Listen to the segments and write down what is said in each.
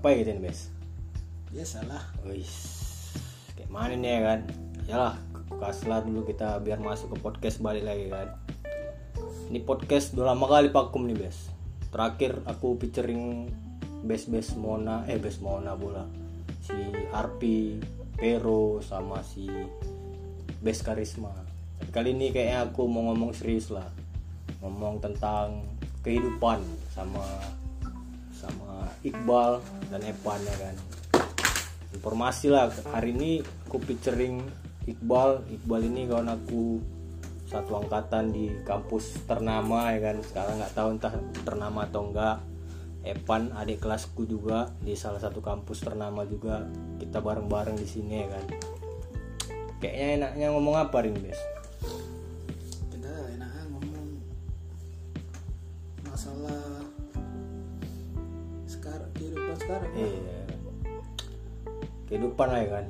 ngapain gitu nih bes biasalah Wis, kayak mana nih ya kan? Yalah, kaslah dulu kita biar masuk ke podcast balik lagi kan. Ini podcast udah lama kali vakum nih bes. Terakhir aku featuring bes bes Mona, eh bes Mona bola. Si Arpi, Pero sama si bes Karisma. Tapi kali ini kayaknya aku mau ngomong serius lah. Ngomong tentang kehidupan sama sama Iqbal dan Evan ya kan. Informasi lah hari ini aku featuring Iqbal. Iqbal ini kawan aku satu angkatan di kampus ternama ya kan. Sekarang nggak tahu entah ternama atau enggak Evan adik kelasku juga di salah satu kampus ternama juga. Kita bareng-bareng di sini ya kan. Kayaknya enaknya ngomong apa nih bes sekarang. Iya. Kehidupan lah ya kan.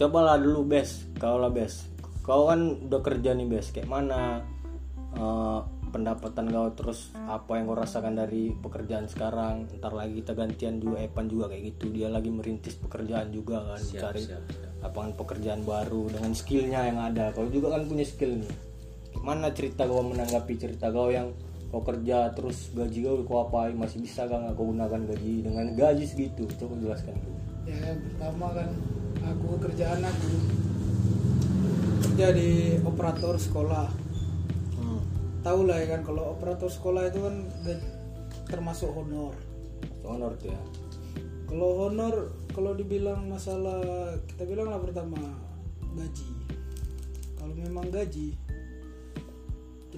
Cobalah dulu bes. Kau lah bes. Kau kan udah kerja nih bes. Kayak mana eh, pendapatan kau? Terus apa yang kau rasakan dari pekerjaan sekarang? Ntar lagi kita gantian juga Evan juga kayak gitu. Dia lagi merintis pekerjaan juga kan cari lapangan pekerjaan baru dengan skillnya yang ada. Kau juga kan punya skill nih. Mana cerita kau menanggapi cerita kau yang kau kerja terus gaji kau kau apain masih bisa kan kau gunakan gaji dengan gaji segitu? Coba jelaskan dulu. Ya pertama kan aku kerjaan aku kerja di operator sekolah. Hmm. tahu lah ya kan kalau operator sekolah itu kan termasuk honor. Honor tuh ya? Kalau honor kalau dibilang masalah kita bilang lah pertama gaji. Kalau memang gaji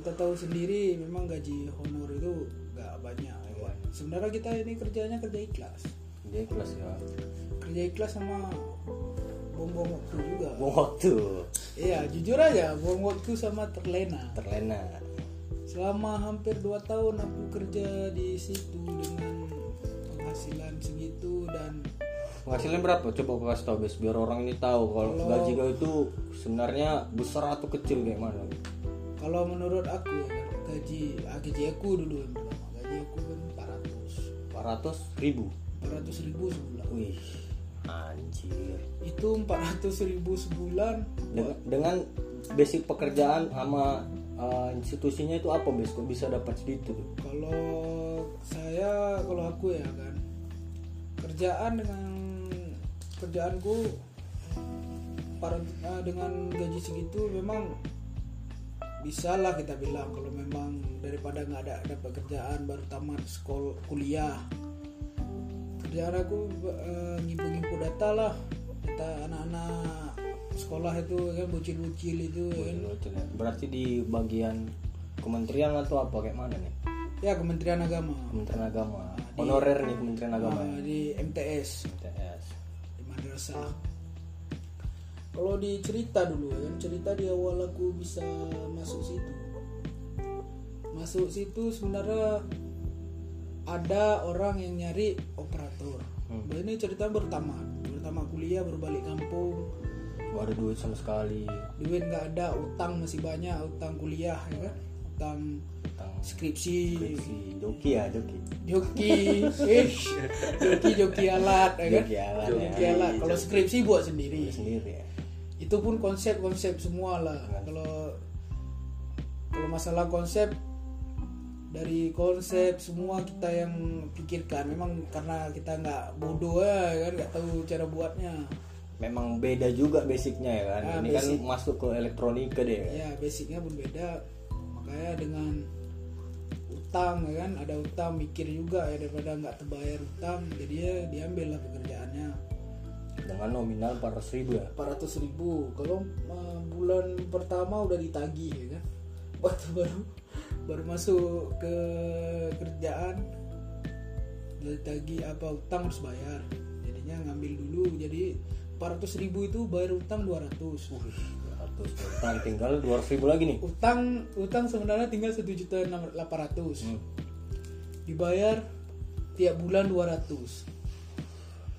kita tahu sendiri memang gaji honor itu nggak banyak ya kan? sebenarnya kita ini kerjanya kerja ikhlas. Dia kelas ya. Kerja ikhlas sama buang-buang waktu juga. Mau waktu. Iya jujur aja buang waktu sama terlena. Terlena. Selama hampir 2 tahun aku kerja di situ dengan penghasilan segitu dan penghasilan berapa? Coba kasih tau biar orang ini tahu kalau Kalau- gaji kau itu sebenarnya besar atau kecil kayak mana kalau menurut aku ya gaji ah, gaji aku dulu yang pertama. Gaji aku kan 400 400 ribu? 400 ribu sebulan. Wih anjir. Itu 400 ribu sebulan. Dengan, dengan basic pekerjaan sama uh, institusinya itu apa bes? Kok bisa dapat segitu? Kalau saya kalau aku ya kan kerjaan dengan kerjaanku para eh, dengan gaji segitu memang bisa lah kita bilang kalau memang daripada nggak ada dapat kerjaan baru tamat sekolah kuliah. Kerjaan aku eh, ngimpu-ngimpu data lah. Data anak-anak sekolah itu kan bocil-bocil itu ya. Kan. berarti di bagian kementerian atau apa? Kayak mana nih? Ya Kementerian Agama. Kementerian Agama. Honorer nih Kementerian Agama. Eh, di MTS TS di madrasah kalau dicerita dulu ya kan cerita di awal aku bisa masuk situ. Masuk situ sebenarnya ada orang yang nyari operator. Hmm. Ini cerita pertama. Pertama kuliah baru balik kampung. Gak ada duit sama sekali. Duit nggak ada utang masih banyak utang kuliah ya kan? Utang tentang skripsi. si joki ya joki. Joki. Ish, joki joki alat ya kan? Joki alat, joki ya. alat. Kalau skripsi buat sendiri. Sendiri ya itu pun konsep-konsep semua lah. Kalau kalau masalah konsep dari konsep semua kita yang pikirkan. Memang karena kita nggak bodoh ya kan? Nggak tahu cara buatnya. Memang beda juga basicnya ya kan? Ah, ini basic. kan masuk ke elektronika deh kan? ya basicnya pun beda. Makanya dengan utang ya kan? Ada utang mikir juga ya daripada nggak terbayar utang jadi ya diambil lah pekerjaannya dengan nominal 400 ribu ya? 400 ribu. Kalau uh, bulan pertama udah ditagih ya kan? Waktu baru baru masuk ke kerjaan udah ditagih apa utang harus bayar. Jadinya ngambil dulu. Jadi 400 ribu itu bayar utang 200 200 utang tinggal 200 ribu lagi nih? Utang utang sebenarnya tinggal 1 juta 800 Hmm. dibayar tiap bulan 200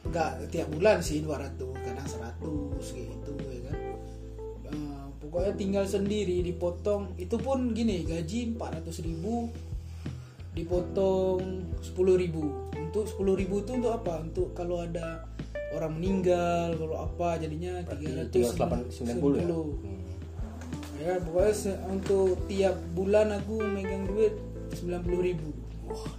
enggak tiap bulan sih 200 kadang 100 kayak gitu ya kan Eh, pokoknya tinggal sendiri dipotong itu pun gini gaji 400 ribu dipotong 10.000 untuk 10.000 itu untuk apa untuk kalau ada orang meninggal kalau apa jadinya Berarti 390 ya? 390 Hmm. ya pokoknya se- untuk tiap bulan aku megang duit 90.000 Wah.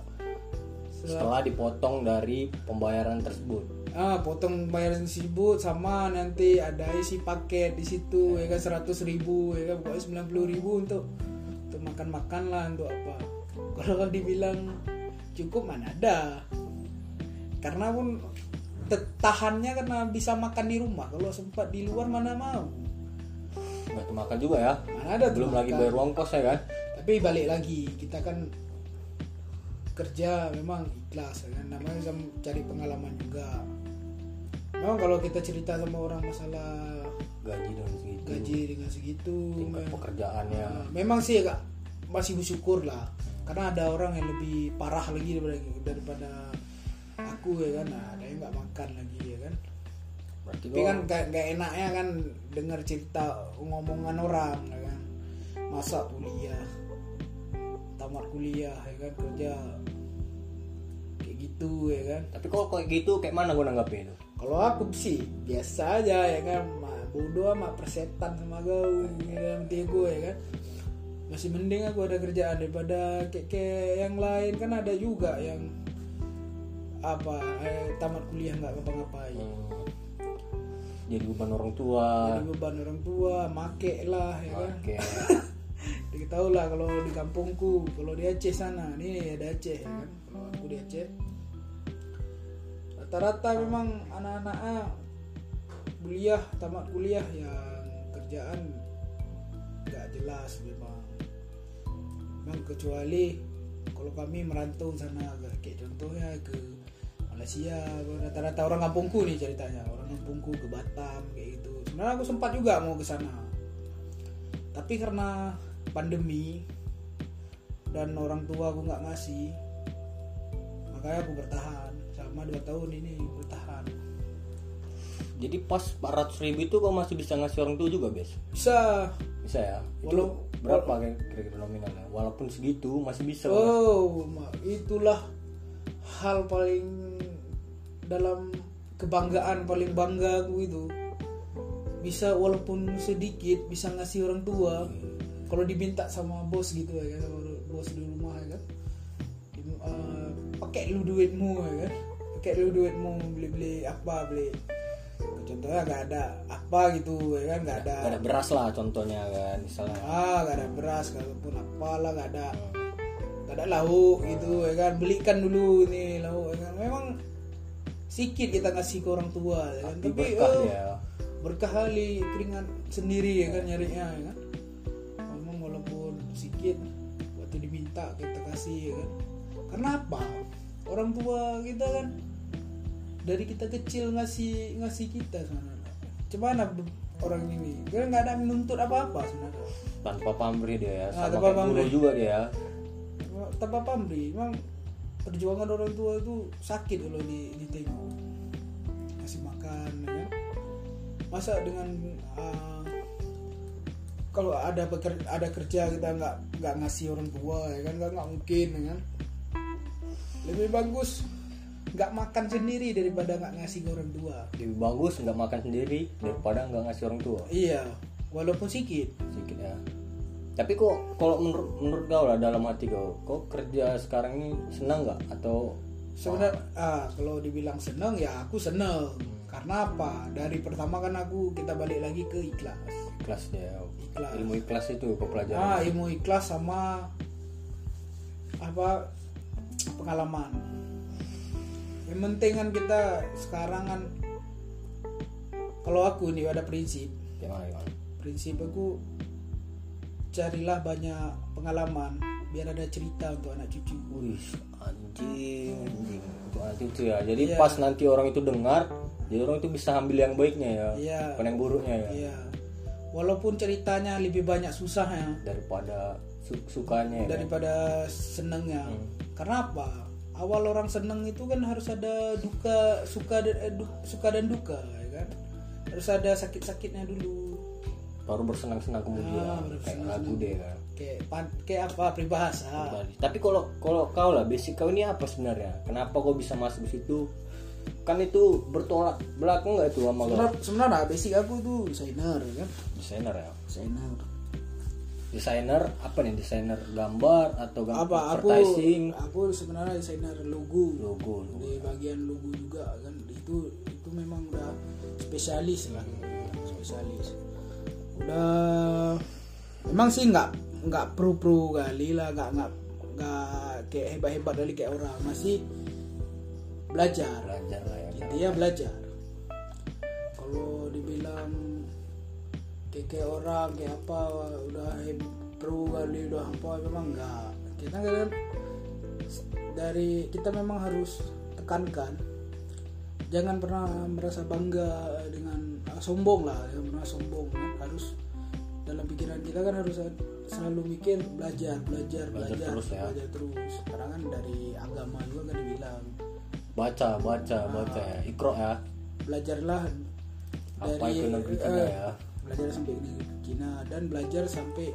Setelah dipotong dari pembayaran tersebut. ah potong bayaran tersebut sama nanti ada isi paket di situ ya kan 100.000 ribu ya kan pokoknya 90.000 ribu untuk untuk makan makan lah untuk apa kalau dibilang cukup mana ada karena pun te- tahannya karena bisa makan di rumah kalau sempat di luar mana mau Nggak makan juga ya. mana ada Belum lagi bayar uang kos ya kan? tapi balik lagi kita kan kerja memang ikhlas kan? Namanya sama cari pengalaman juga. Memang kalau kita cerita sama orang masalah Gaji dan segitu. gaji dengan segitu Tingkat mem- pekerjaannya. Nah, memang sih agak masih bersyukur lah. Karena ada orang yang lebih parah lagi daripada daripada aku ya kan? Nah, ada yang nggak makan lagi ya kan? Berarti tapi kan gak, gak enaknya kan dengar cerita ngomongan orang ya kan? Masa kuliah tamat kuliah ya kan kerja. Kayak gitu ya kan. Tapi kalau kayak gitu kayak mana gue nanggapin itu? kalau aku sih biasa aja ya kan. Ma, bodoh sama persetan sama kau ya kan Tigo ya kan. Masih mending aku ada kerjaan daripada kayak, kayak yang lain. Kan ada juga yang apa eh, tamat kuliah nggak ngapa-ngapain. Hmm. Jadi beban orang tua. jadi beban orang tua make lah ya kan Tahu lah kalau di kampungku, kalau di Aceh sana, ini ada Aceh ya kan. Kalau aku di Aceh, rata-rata memang anak-anaknya kuliah, tamat kuliah yang kerjaan nggak jelas memang. Memang kecuali kalau kami merantau sana kayak contohnya ke Malaysia, rata-rata orang kampungku nih ceritanya, orang kampungku ke Batam kayak gitu. Sebenarnya aku sempat juga mau ke sana tapi karena pandemi dan orang tua aku nggak ngasih makanya aku bertahan selama dua tahun ini bertahan Jadi pas 400 ribu itu kau masih bisa ngasih orang tua juga, Bes? bisa Bisa ya? Itu Walau- berapa kira-kira nominalnya? Walaupun segitu masih bisa. Oh ma- itulah hal paling dalam kebanggaan paling bangga aku itu bisa walaupun sedikit bisa ngasih orang tua kalau diminta sama bos gitu ya kan bos di rumah ya kan. Eh, pakai lu duitmu ya kan. Pakai lu duitmu beli beli apa beli. Contohnya nggak ada apa gitu ya kan nggak ada. Gak ada beras lah contohnya kan, misalnya. ah nggak ada beras kalaupun apalah nggak ada. Nggak ada lauk gitu ya kan. Belikan dulu nih lauk ya kan. Memang sedikit kita ngasih ke orang tua ya kan. Tapi tapi berkah oh, ya. berkah kali keringat sendiri ya kan nyarinya ya kan diminta kita kasih ya kan karena apa orang tua kita kan dari kita kecil ngasih ngasih kita sebenarnya cuman orang ini dia nggak ada menuntut apa apa sebenarnya Tanpa pamrih dia ya. Ah, Sama tanpa kayak guru pamrih. juga dia. tanpa pamrih memang perjuangan orang tua itu sakit kalau di ditengok kasih makan ya kan? masa dengan uh, kalau ada beker- ada kerja kita nggak nggak ngasih orang tua ya kan? Nggak nggak mungkin ya kan? Lebih bagus nggak makan sendiri daripada nggak ngasih ke orang tua. Lebih bagus nggak makan sendiri daripada nggak ngasih orang tua. iya walaupun sedikit sedikit ya. Tapi kok kalau menurut menurut kau lah dalam hati kau kok kerja sekarang ini senang nggak? Atau sebenarnya ah, kalau dibilang seneng ya aku seneng karena apa? Dari pertama kan aku kita balik lagi ke ikhlas. Ikhlas dia Ikhlas. ilmu ikhlas itu pelajaran ah ilmu ikhlas sama apa? Pengalaman. Yang penting kan kita sekarang kan kalau aku nih ada prinsip. Gimana gimana? Prinsip aku carilah banyak pengalaman biar ada cerita untuk anak cucu. Wih anjing anjing. Untuk anak cucu ya. Jadi Iya. pas nanti orang itu dengar jadi orang itu bisa ambil yang baiknya ya Iya. bukan yang buruknya ya iya walaupun ceritanya lebih banyak susahnya daripada su- sukanya ya kan? daripada senengnya Hmm. karena apa awal orang seneng itu kan harus ada duka suka dan eh, du- suka dan duka ya kan harus ada sakit sakitnya dulu baru bersenang-senang kemudian Ah, baru kayak lagu deh kan kayak pan- kayak apa peribahasa Bali. Tapi kalau kalau kau lah basic kau ini apa sebenarnya? Kenapa kau bisa masuk di situ? Kan itu bertolak belakang nggak itu sama kau? sebenarnya sebenarnya basic aku tuh desainer ya kan Desainer ya. desainer Desainer apa nih? Desainer gambar atau gambar apa aku advertising? aku sebenarnya desainer logo Logo, logo. di bagian logo juga kan itu itu memang udah spesialis lah spesialis udah memang sih nggak nggak pro pro kali lah nggak nggak nggak kayak hebat hebat kali kayak orang masih belajar Belajar lah ya. dia belajar kalau dibilang kayak, orang kayak apa udah pro kali udah apa memang enggak kita kan dari kita memang harus tekankan jangan pernah merasa bangga dengan ah, sombong lah jangan pernah sombong kan. harus dalam pikiran kita kan harus selalu mikir belajar belajar Belajar belajar terus ya. belajar terus karena kan dari agama juga kan dibilang Baca, baca, baca ya. Ikro ya. belajarlah Apa dari itu negeri Cina eh, ya? belajar sampai negeri Cina dan belajar sampai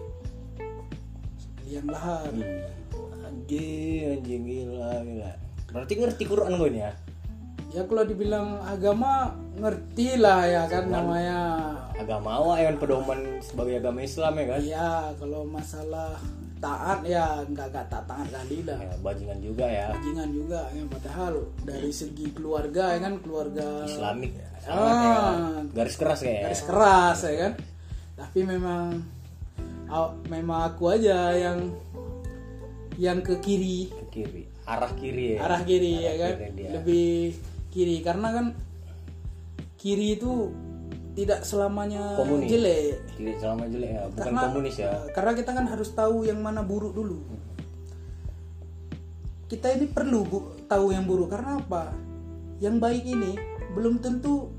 liang lahat Hmm. Anjing, anjing gila, gila. Berarti ngerti Quran gue nih ya? Ya kalau dibilang agama ngerti lah ya kan namanya Agama awak ya kan pedoman sebagai agama Islam ya kan? iya kalau masalah taat ya nggak nggak tak taat kali lah Ya, bajingan juga ya. bajingan juga ya padahal dari segi keluarga ya kan keluarga Islamik ya Ah. kan? Garis keras kayak ya. garis keras ya kan tapi memang memang aku aja yang yang ke kiri Ke kiri. Arah kiri ya. arah kiri ya kan kiri dia. lebih kiri karena kan kiri itu tidak selamanya Komunis. jelek. Kiri selama jelek ya, bukan karena komunis ya. karena kita kan harus tahu yang mana buruk dulu. Kita ini perlu bu, tahu yang buruk. Karena apa? Yang baik ini belum tentu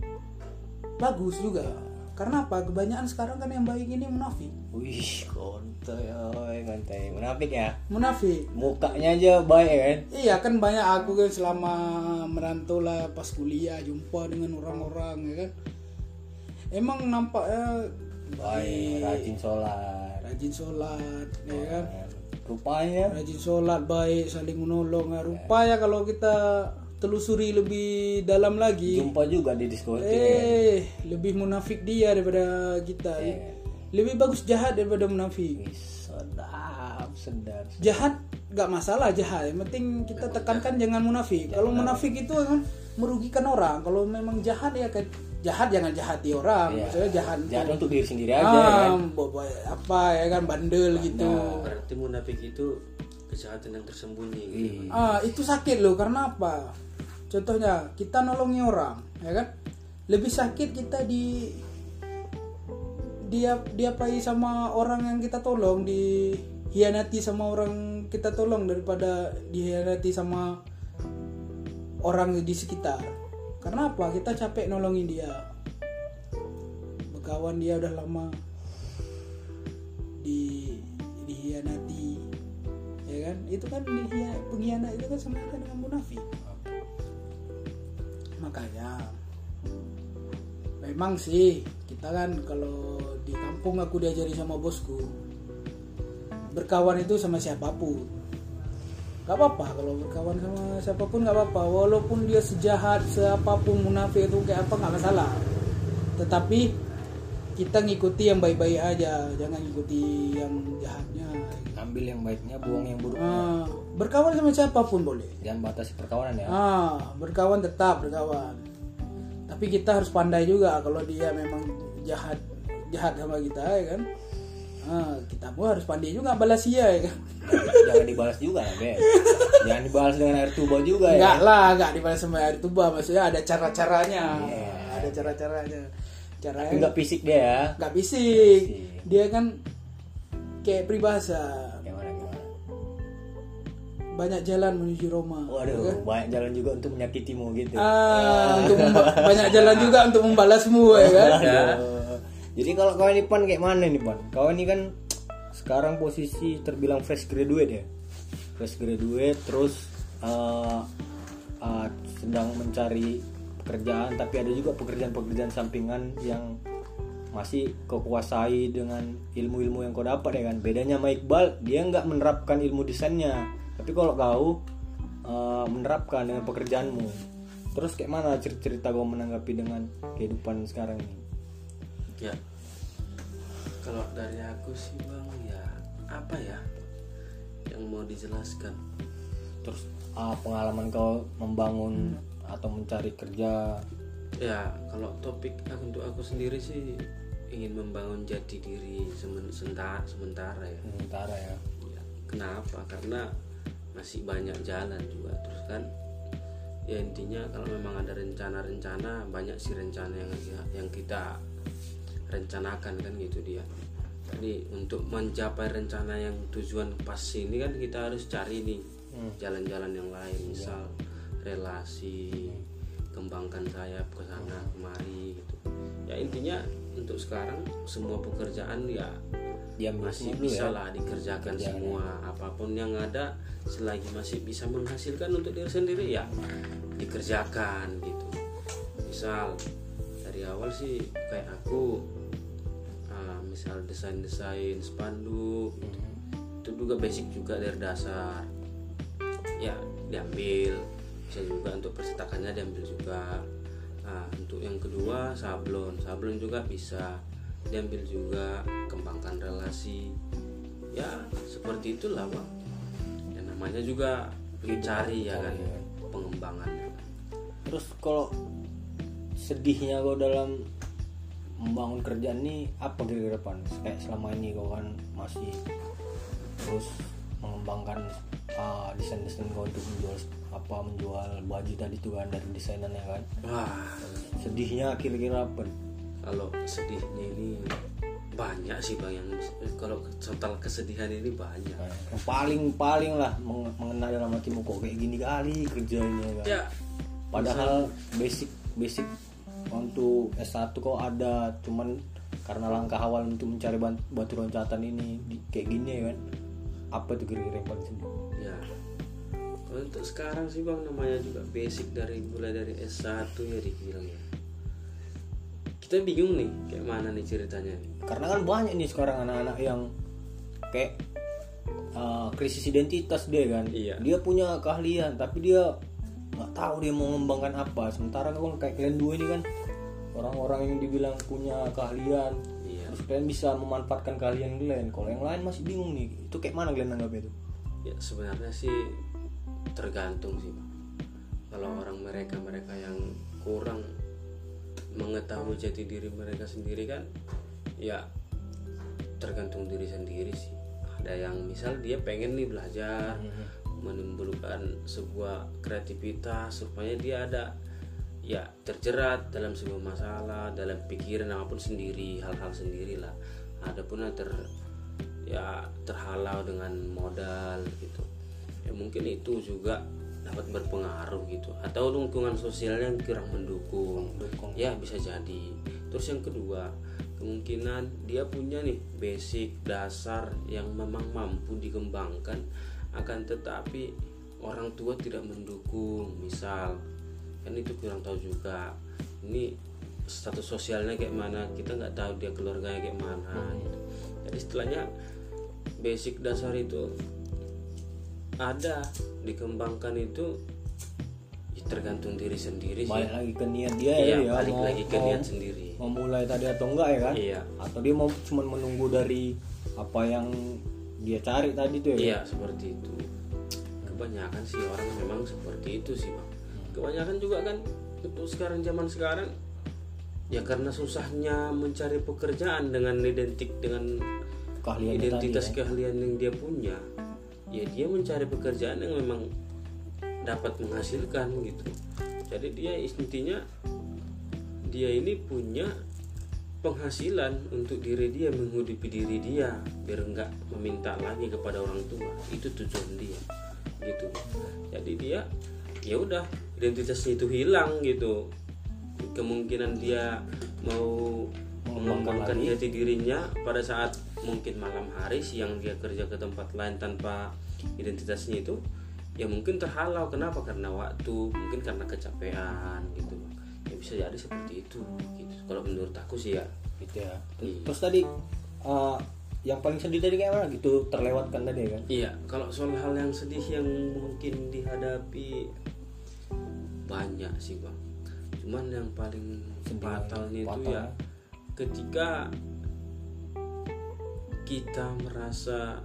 bagus juga karena apa kebanyakan sekarang kan yang baik ini munafik Wih, kontai, oi, kontai. Munafik ya. munafik Mukanya aja baik ya kan? Iya kan banyak aku kan selama merantau lah pas kuliah jumpa dengan orang-orang ya kan. Emang nampaknya Baik, rajin sholat. rajin sholat ya kan. Rupanya Rajin sholat baik saling menolong. Nah, rupanya kalau kita telusuri lebih dalam lagi, jumpa juga di diskotik. eh lebih munafik dia daripada kita. Lebih bagus jahat daripada munafik. Sedap, sedap. Jahat nggak masalah jahat. Yang penting kita tekankan jangan munafik. Kalau munafik itu kan merugikan orang. Kalau memang jahat ya kan jahat jangan jahati orang. Maksudnya jahat Jangan untuk diri sendiri aja ya kan. ah, bobo- apa ya kan bandel gitu. Berarti munafik itu kejahatan yang tersembunyi. gitu. Ah, itu sakit loh karena apa? Contohnya kita nolongi orang, ya kan? Lebih sakit kita di dia diapai sama orang yang kita tolong, dihianati sama orang kita tolong daripada dihianati sama orang di sekitar. Karena apa? Kita capek nolongin dia. Berkawan dia udah lama di dihianati ya kan? Itu kan dia- pengkhianat itu kan sama dengan munafik. Makanya memang sih kita kan kalau di kampung aku diajari sama bosku berkawan itu sama siapa pun. Gak apa-apa kalau berkawan sama siapa pun gak apa-apa. Walaupun dia sejahat siapa pun munafik itu kayak apa nggak masalah. Tetapi kita ngikuti yang baik-baik aja. Jangan ngikuti yang jahatnya Ambil yang baiknya, buang yang buruknya. Ah, berkawan sama siapa pun boleh. Jangan batasi perkawanan ya. Ah, berkawan tetap berkawan. Tapi kita harus pandai juga kalau dia memang jahat jahat sama kita ya kan. Ah, kita pun harus pandai juga balas dia ya kan. Jangan dibalas juga ya, Bes. Jangan dibalas dengan air tuba juga ya. Enggak lah, enggak dibalas sama air tuba, maksudnya ada cara-caranya. Iya. Ada cara-caranya. Tapi Caranya enggak fisik dia ya. enggak bisik. Dia kan kayak peribahasa? Banyak jalan menuju Roma. Waduh, banyak jalan juga untuk menyakitimu gitu. Ah, untuk memba- banyak jalan juga untuk membalasmu ya kan. Aduh. Jadi kalau kawan ini pan kayak mana nih pan? Kawan ini kan sekarang posisi terbilang fresh graduate ya. Fresh graduate terus eh, eh, sedang mencari pekerjaan tapi ada juga pekerjaan-pekerjaan sampingan yang masih kau kuasai dengan ilmu-ilmu yang kau dapat ya kan bedanya sama Iqbal dia nggak menerapkan ilmu desainnya tapi kalau kau eh, menerapkan dengan pekerjaanmu terus kayak mana cer- cerita kau menanggapi dengan kehidupan sekarang ini? Ya kalau dari aku sih bang ya apa ya yang mau dijelaskan? Terus ah, pengalaman kau membangun atau mencari kerja? Ya kalau topik untuk aku sendiri sih ingin membangun jati diri semen- sementara sementara ya. Sementara ya. Ya, kenapa? Karena masih banyak jalan juga. Terus kan ya intinya kalau memang ada rencana-rencana banyak sih rencana yang yang kita rencanakan kan gitu dia. Jadi untuk mencapai rencana yang tujuan pas ini kan kita harus cari nih jalan-jalan yang lain. Misal relasi kembangkan sayap ke sana kemari gitu. Ya intinya untuk sekarang semua pekerjaan ya diambil masih dulu bisa ya lah dikerjakan semua. Apa pun yang ada selagi masih bisa menghasilkan untuk diri sendiri ya dikerjakan gitu. Misal dari awal sih kayak aku ah, misal desain desain spanduk gitu. itu juga basic juga dari dasar. Ya diambil. Bisa juga untuk percetakannya diambil juga. Nah, untuk yang kedua sablon. Sablon juga bisa diambil juga kembangkan relasi. Ya seperti itulah bang ya namanya juga mencari ya kan pengembangannya. Terus kalau sedihnya kau dalam membangun kerjaan ini apa kira-kira depan kayak selama ini kau kan masih terus mengembangkan ah, desain-desain kau untuk menjual apa menjual baju tadi tuh kan dari desainannya kan. Wah. Sedihnya kira-kira apa kalau sedihnya ini banyak sih bang yang kalau total kesedihan ini banyak. Yang paling paling lah meng- mengena dalam hatimu kok kayak gini kali kerjanya kan ya padahal basic basic untuk S1 kok ada cuman karena langkah awal untuk mencari batu loncatan ini di- kayak gini ya kan? Apa tuh kira-kira yang paling sedih? Ya. Untuk sekarang sih bang namanya juga basic dari mulai dari S1 ya dibilang ya kita bingung nih kayak mana nih ceritanya nih? Karena kan banyak nih sekarang anak-anak yang kayak uh, krisis identitas dia kan. Iya. dia punya keahlian tapi dia nggak tahu dia mau mengembangkan apa. Sementara kan kayak kalian dua ini kan orang-orang yang dibilang punya keahlian iya. terus kalian bisa memanfaatkan keahlian kalian. Kalau yang lain masih bingung nih itu kayak mana kalian nanggapnya itu? Ya sebenarnya sih tergantung sih bang kalau orang mereka mereka yang kurang mengetahui jati diri mereka sendiri kan ya tergantung diri sendiri sih. Ada yang misal dia pengen nih belajar menimbulkan sebuah kreativitas supaya dia ada ya terjerat dalam sebuah masalah dalam pikiran apa pun sendiri hal-hal sendirilah adapun yang ter ya terhalau dengan modal gitu. Ya mungkin itu juga dapat berpengaruh gitu. Atau lingkungan sosial yang kurang mendukung. Mendukung. ya bisa jadi. Terus yang kedua kemungkinan dia punya nih basic dasar yang memang mampu dikembangkan akan tetapi orang tua tidak mendukung. Misal kan itu kurang tahu juga. Ini status sosialnya kayak mana kita nggak tahu dia keluarganya kayak mana. Gitu. jadi istilahnya basic dasar itu ada dikembangkan itu ya tergantung diri sendiri sih balik lagi ke niat dia Iya, ya balik mau, lagi ke mau niat sendiri memulai tadi atau enggak ya kan Iya. atau dia mau cuma menunggu dari apa yang dia cari tadi tuh ya Iya seperti itu. Kebanyakan sih orang memang seperti itu sih bang. Kebanyakan juga kan untuk sekarang zaman sekarang ya karena susahnya mencari pekerjaan dengan identik dengan keahliannya identitas tadi ya. keahlian yang dia punya, ya dia mencari pekerjaan yang memang dapat menghasilkan gitu. Jadi dia intinya dia ini punya penghasilan untuk diri dia menghidupi diri dia biar nggak meminta lagi kepada orang tua. Itu tujuan dia gitu. Jadi dia ya udah identitasnya itu hilang gitu. Kemungkinan dia mau mengembangkan jati dirinya pada saat mungkin malam hari siang dia kerja ke tempat lain tanpa identitasnya itu ya mungkin terhalau. Kenapa? Karena waktu mungkin karena kecapean gitu. Ya bisa jadi seperti itu gitu. Kalau menurut aku sih ya. Itu ya. Iya. terus tadi eh, yang paling sedih tadi kayak mana gitu terlewatkan tadi kan? Iya, kalau soal hal yang sedih yang mungkin dihadapi banyak sih bang. Cuman yang paling fatalnya itu fatal. ya. ketika kita merasa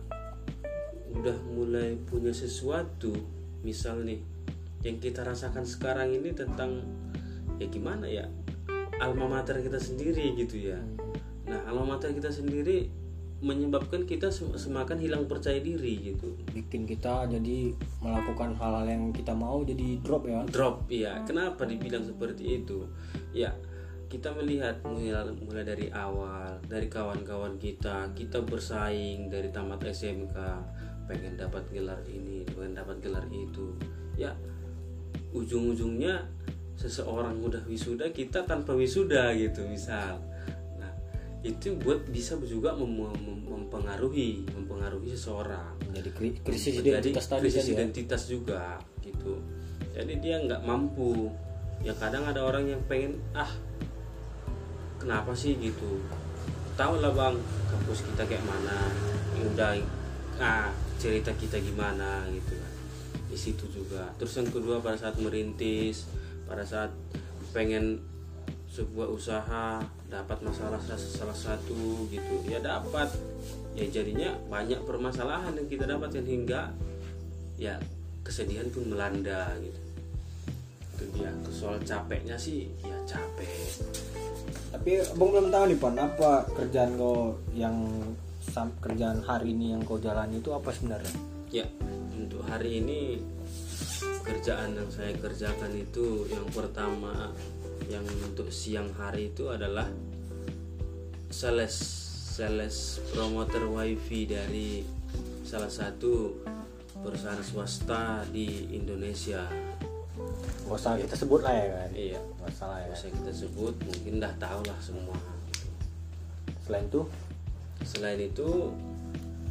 udah mulai punya sesuatu, misal nih yang kita rasakan sekarang ini tentang ya gimana ya alma mater kita sendiri gitu ya. Nah alma mater kita sendiri menyebabkan kita sem- semakin hilang percaya diri gitu. bikin kita jadi melakukan hal-hal yang kita mau jadi drop ya drop iya kenapa dibilang seperti itu ya kita melihat mulai, mulai dari awal dari kawan-kawan kita kita bersaing dari tamat SMK pengen dapat gelar ini pengen dapat gelar itu. Ya ujung-ujungnya seseorang udah wisuda kita tanpa wisuda gitu misal. Nah itu buat bisa juga mem- mem- mempengaruhi mempengaruhi seseorang. Jadi kri- krisis Jadi identitas tadi krisis tadi ya? identitas juga gitu. Jadi dia nggak mampu. Ya kadang ada orang yang pengen ah kenapa sih? gitu. Tahu lah bang kampus kita kayak mana? Ya udah ah cerita kita gimana gitu kan. Di situ juga. Terus yang kedua pada saat merintis pada saat pengen sebuah usaha dapat masalah salah, satu gitu ya dapat. Ya jadinya banyak permasalahan yang kita dapatkan hingga ya kesedihan pun melanda gitu. Itu dia. Soal capeknya sih ya capek. Tapi abang belum tahu nih pan apa kerjaan kau yang kerjaan hari ini yang kau jalani itu apa sebenarnya? Ya untuk hari ini kerjaan yang saya kerjakan itu yang pertama yang untuk siang hari itu adalah sales sales promoter wifi dari salah satu perusahaan swasta di Indonesia. Gak usah kita sebut lah ya kan? Iya. Nggak salah ya. Bisa kita sebut mungkin dah tahu lah semua. Selain itu Selain itu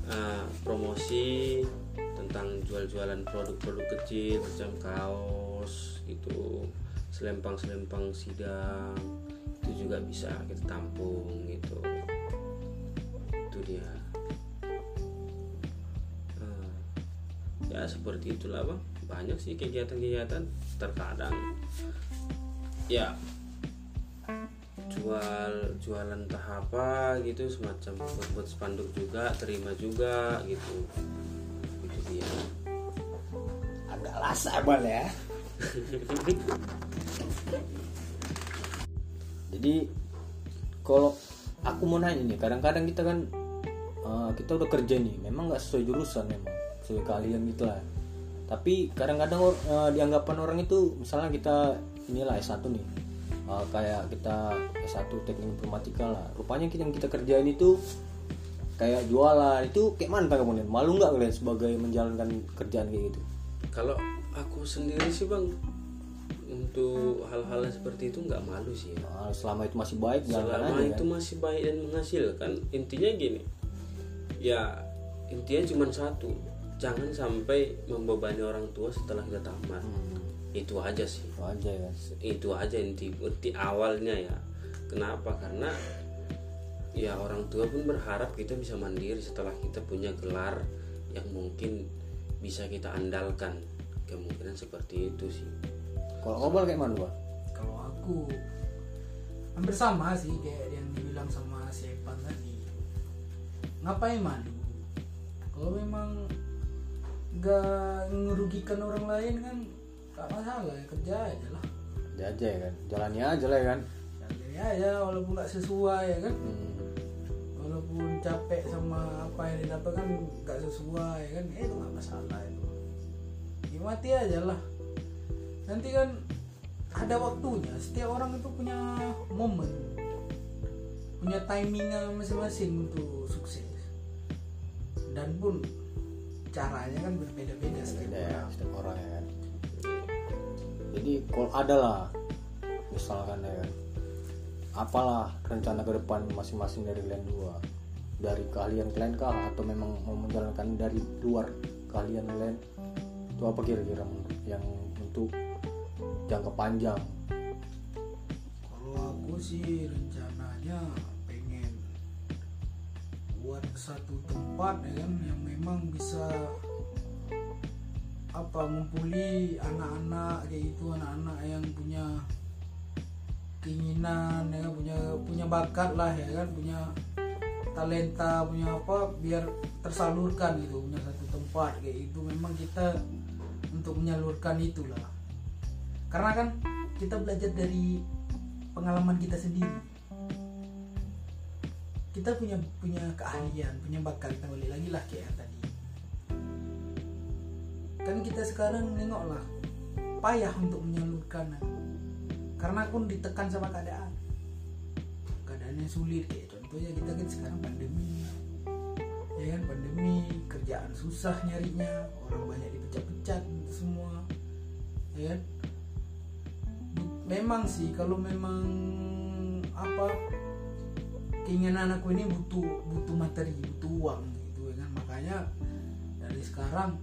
eh, promosi tentang jual-jualan produk-produk kecil macam kaos gitu, selempang-selempang sidang itu juga bisa kita tampung gitu. Itu dia. Eh, ya seperti itulah bang. Banyak sih kegiatan-kegiatan terkadang ya jual jualan entah apa gitu semacam buat, buat spanduk juga terima juga gitu. Itu dia. Agak lasa bal ya. Jadi kalau aku mau nanya nih kadang-kadang kita kan eh, kita udah kerja nih memang nggak sesuai jurusan memang sesuai kalian gitu lah. Tapi kadang-kadang or- eh, dianggapan orang itu misalnya kita inilah S1 nih eh, kayak kita S1 teknik informatika lah. Rupanya kita yang kita kerjain itu kayak jualan. Itu kayak mana kamu nih malu nggak kalian sebagai menjalankan kerjaan kayak gitu? Kalau aku sendiri sih bang untuk hal-hal seperti itu nggak malu sih ya. Nah, selama itu masih baik selama aja itu kan? masih baik dan menghasilkan. Intinya gini ya intinya cuma satu. Jangan sampai membebani orang tua setelah kita tamat. Hmm, itu aja sih. Itu aja ya. Itu aja inti inti awalnya ya. Kenapa? Karena ya orang tua pun berharap kita bisa mandiri setelah kita punya gelar yang mungkin bisa kita andalkan. Kemungkinan seperti itu sih. Kalau kobal kayak mana kalau aku hampir sama sih kayak yang dibilang sama si Evan tadi. Ngapain malu? Kalau memang nggak merugikan orang lain kan gak masalah ya kerja aja lah. Kerja aja ya kan? Jalannya aja lah ya kan? Jalani aja walaupun nggak sesuai ya kan? Hmm, walaupun capek sama apa yang didapat kan nggak sesuai kan? Eh, itu nggak masalah itu. Ya mati aja lah. Nanti kan ada waktunya. Setiap orang itu punya momen. Punya timingnya masing-masing untuk sukses. Dan pun caranya kan berbeda-beda setiap ya orang. setiap orang ya jadi kalau ada lah misalkan ya apalah rencana ke depan masing-masing dari kalian dua. Dari keahlian kalian kah atau memang mau menjalankan dari luar keahlian kalian? Itu apa kira-kira yang untuk jangka panjang? Kalau aku sih rencananya pengen buat satu tempat ya kan yang memang bisa apa ngumpuli anak-anak kayak gitu anak-anak yang punya keinginan ya kan, punya punya bakat lah ya kan punya talenta punya apa biar tersalurkan gitu punya satu tempat kayak itu memang kita untuk menyalurkan itulah. Karena kan kita belajar dari pengalaman kita sendiri. Kita punya punya keahlian punya bakat kita balik lagi lah kayak tadi kan kita sekarang nengok lah payah untuk menyalurkan. Karena pun ditekan sama keadaan. Keadaannya sulit kayak contohnya kita kan sekarang pandemi. Ya kan pandemi kerjaan susah nyarinya orang banyak dipecat-pecat semua. Ya kan? Memang sih kalau memang apa keinginan aku ini butuh butuh materi butuh uang gitu ya kan? Makanya dari sekarang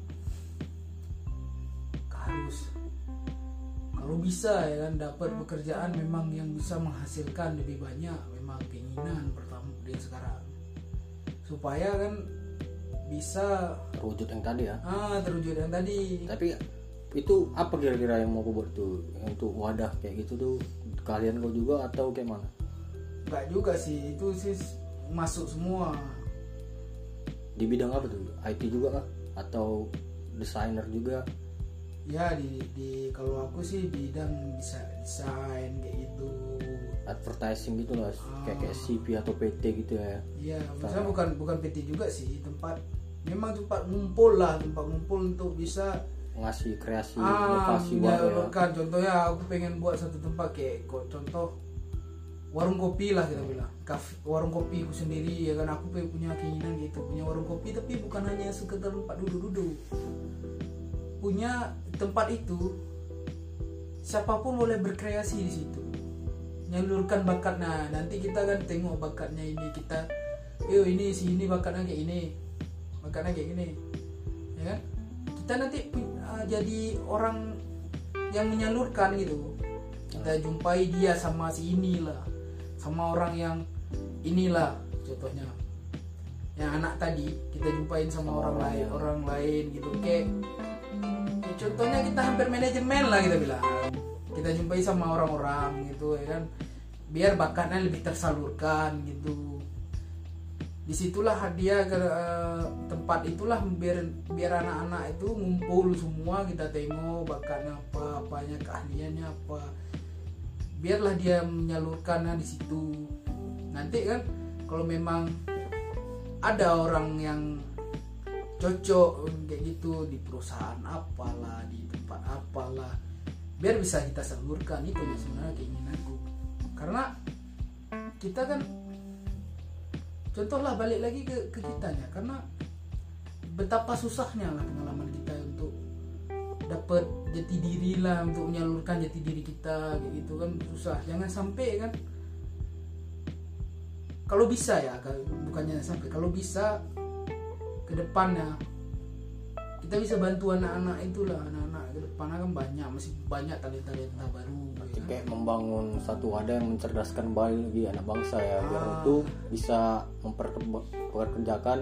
harus. Kalau bisa ya kan dapat pekerjaan memang yang bisa menghasilkan lebih banyak. Memang keinginan pertama dia sekarang. Supaya kan bisa terwujud yang tadi ya? Ah terwujud yang tadi. Tapi itu apa kira-kira yang mau aku buat tuh? Untuk wadah kayak gitu tuh kalian kau juga atau kayak mana? Enggak juga sih itu sih masuk semua. Di bidang apa tuh? IT juga kah? Atau desainer juga ya di, di kalau aku sih bidang bisa desain kayak gitu. Advertising gitu lah kayak kayak Ah. CV atau PT gitu ya. Iya, maksudnya bukan bukan PT juga sih, tempat memang tempat ngumpul lah, tempat ngumpul untuk bisa ngasih kreasi ah inovasi baru ya. menyalurkan. Contohnya aku pengen buat satu tempat kayak kok contoh warung kopi lah kita bilang, kafe, warung kopi aku sendiri ya kan. Aku punya keinginan gitu punya warung kopi tapi bukan hanya sekedar tempat duduk-duduk, punya tempat itu siapa pun boleh berkreasi di situ. Nyalurkan bakat nah nanti kita kan tengok bakatnya ini kita yo ini si ini bakatnya kayak ini bakatnya kayak gini ya kan? Kita nanti uh, jadi orang yang menyalurkan gitu. Kita jumpai dia sama si inilah sama orang yang inilah contohnya. Yang anak tadi kita jumpain sama orang lain orang lain gitu. Kayak ya contohnya kita hampir manajemen lah kita bilang. Kita jumpai sama orang-orang gitu ya kan. Biar bakatnya lebih tersalurkan gitu. Di situlah dia ke eh, tempat itulah biar biar anak-anak itu ngumpul semua kita tengok bakatnya apa apanya keahliannya apa. Biarlah dia menyalurkannya di situ. Nanti kan kalau memang ada orang yang cocok kayak gitu di perusahaan apalah di tempat apalah. Biar bisa kita salurkan itu yang sebenarnya keinginanku karena kita kan contohlah balik lagi ke, ke kitanya. Karena betapa susahnya lah pengalaman kita untuk dapat jati diri lah untuk menyalurkan jati diri kita kayak gitu kan. Susah. Jangan sampai kan kalau bisa ya bukannya sampai kalau bisa ke depannya kita bisa bantu anak-anak itulah anak-anak ke depannya kan banyak masih banyak talenta-talenta baru Berarti ya kayak membangun satu wadah yang mencerdaskan lagi anak bangsa ya. Biar Ah. itu bisa memperkerjakan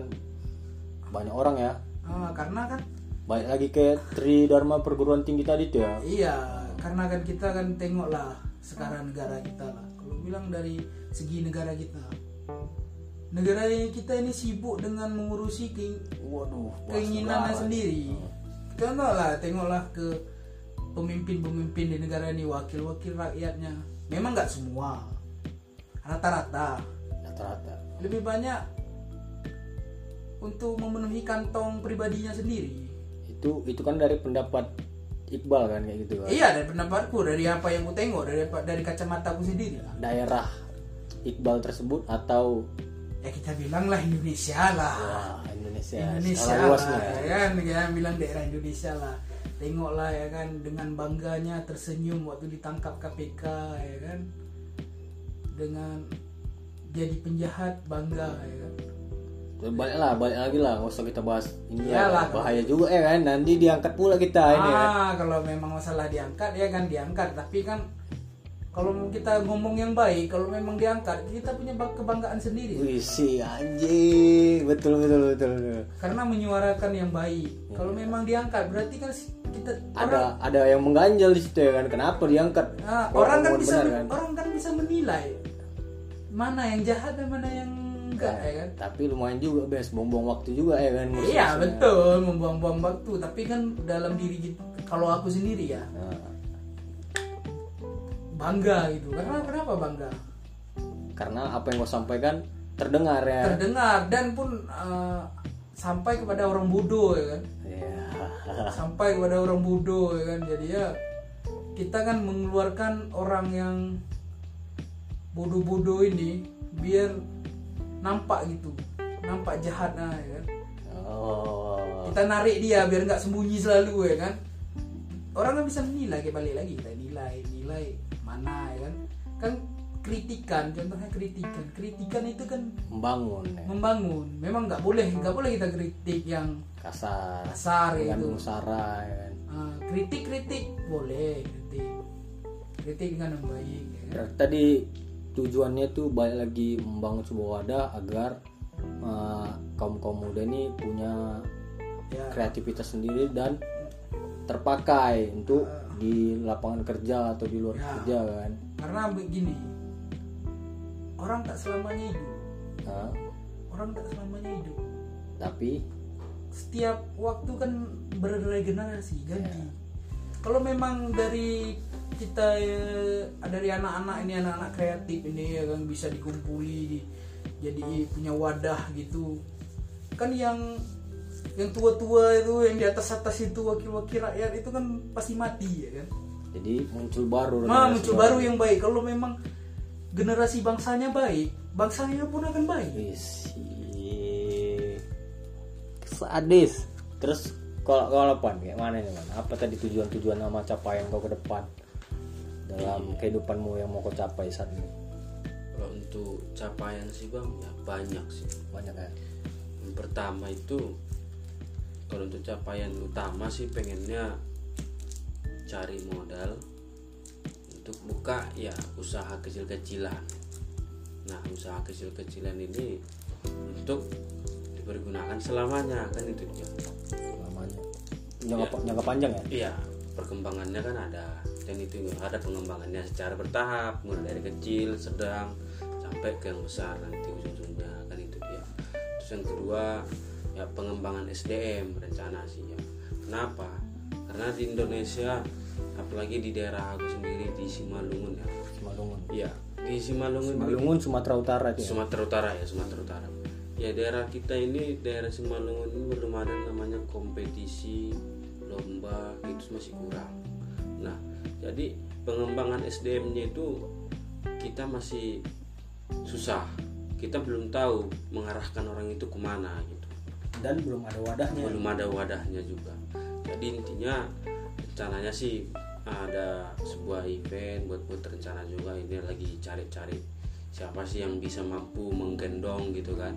banyak orang ya. Ah, karena kan balik lagi ke Tri Dharma perguruan tinggi tadi tuh ya. Iya, karena kan kita kan tengoklah sekarang negara kita lah. Kalau bilang dari segi negara kita, negara kita ini sibuk dengan mengurusi ke- waduh keinginannya sendiri. Contohlah, tengoklah ke pemimpin-pemimpin di negara ini, wakil-wakil rakyatnya. Memang nggak semua, rata-rata rata-rata lebih banyak untuk memenuhi kantong pribadinya sendiri. itu itu kan dari pendapat Iqbal kan kayak gitu kan Iya, dari pendapatku, dari apa yang ku tengok, dari dari kacamata aku sendiri. daerah Iqbal tersebut atau ya kita bilang lah Indonesia lah. Wah Indonesia, Indonesia lah luasnya. ya kan? Ya bilang daerah Indonesia lah. Tengoklah ya kan? Dengan bangganya tersenyum waktu ditangkap KPK ya kan? Dengan jadi penjahat bangga ya kan? Terus balik lah balik lagi lah. Nggak usah kita bahas ini ya bahaya juga ya kan? Nanti diangkat pula kita ini kan? Ah kalau memang masalah diangkat ya kan diangkat. Tapi kan kalau kita ngomong yang baik kalau memang diangkat kita punya bang- kebanggaan sendiri. Wih sih anjing. Betul betul betul, betul. karena menyuarakan yang baik. Kalau memang diangkat berarti kan kita orang ada ada yang mengganjal di situ ya kan? Kenapa diangkat? Ah, Kalau orang kan bisa benar, kan? orang kan bisa menilai mana yang jahat dan mana yang enggak ya kan? tapi lumayan juga bes. Buang-buang waktu juga ya kan iya betul. Membuang-buang waktu. Tapi kan dalam diri kita kalau aku sendiri ya. Nah, bangga gitu. Karena kenapa bangga? Karena apa yang kau sampaikan terdengar ya. Terdengar dan pun eh, sampai kepada orang bodoh ya kan? Ya sampai kepada orang bodoh ya kan? Jadi ya kita kan mengeluarkan orang yang bodoh-bodoh ini biar nampak gitu. Nampak jahat nah ya kan? Oh. Kita narik dia biar nggak sembunyi selalu ya kan? Orang kan bisa menilai balik lagi kita nilai nilai mana ya kan? Kan kritikan contohnya kritikan. Kritikan itu kan membangun ya. membangun. Memang nggak boleh nggak boleh kita kritik yang kasar. kasar gitu mengandung sara ya kan? Ah, kritik kritik boleh kritik. Kritik dengan yang baik ya kan? Tadi tujuannya tuh balik lagi membangun sebuah wadah agar kaum kaum muda ini punya ya. kreativitas sendiri dan terpakai untuk di lapangan kerja atau di luar Ya. kerja kan? karena begini orang tak selamanya hidup. Nah, orang tak selamanya hidup. Tapi? Setiap waktu kan berregenerasi ganti kalau memang dari kita eh, dari anak-anak ini anak-anak kreatif ini ya kan bisa dikumpuli di- jadi punya wadah gitu kan yang yang tua-tua itu yang di atas atas itu wakil-wakil rakyat itu kan pasti mati ya kan? Jadi muncul baru nah muncul baru. yang baik. Kalau memang generasi bangsanya baik bangsanya pun akan baik. Isi. sadis. Terus kalau kalau pan kayak mana nih man apa tadi tujuan-tujuan sama capaian kau ke depan? Dalam kehidupanmu yang mau kau capai saat ini? Kalau untuk capaian sih bang ya banyak sih. Banyak ya? Yang pertama itu kalau untuk capaian utama sih pengennya cari modal untuk buka ya usaha kecil-kecilan. Nah usaha kecil-kecilan ini untuk dipergunakan selamanya kan itu dia. Namanya jangka, jangka panjang ya? Iya perkembangannya kan ada. Dan itu ada pengembangannya secara bertahap mulai dari kecil sedang sampai ke yang besar nanti ujung-ujungnya kan itu dia. Terus yang kedua ya pengembangan SDM rencana sih ya. Kenapa? Karena di Indonesia apalagi di daerah aku sendiri di Simalungun ya. Simalungun. Iya di Simalungun Simalungun Sumatera Utara itu ya? Sumatera Utara ya Sumatera Utara. Ya daerah kita ini daerah Simalungun ini belum ada namanya kompetisi lomba itu masih kurang. Nah jadi pengembangan SDM-nya itu kita masih susah. Kita belum tahu mengarahkan orang itu ke mana gitu dan belum ada wadahnya belum ada wadahnya juga. Jadi intinya rencananya sih ada sebuah event buat buat rencana juga. Ini lagi cari-cari siapa sih yang bisa mampu menggendong gitu kan.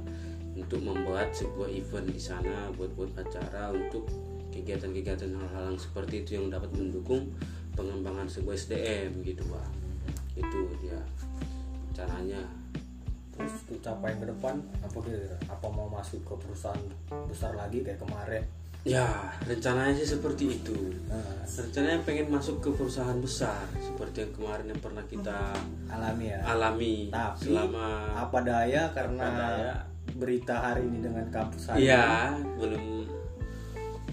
Untuk membuat sebuah event di sana buat buat acara untuk kegiatan-kegiatan hal-hal yang seperti itu yang dapat mendukung pengembangan sebuah SDM gitu pak. Itu dia rencananya terus untuk capaian ke depan apa kira apa mau masuk ke perusahaan besar lagi kayak kemarin? Ya rencananya sih seperti itu. Nah, rencananya pengen masuk ke perusahaan besar seperti yang kemarin yang pernah kita alami ya? alami tapi selama apa daya? Karena Apa daya. berita hari ini dengan kampus hari iya belum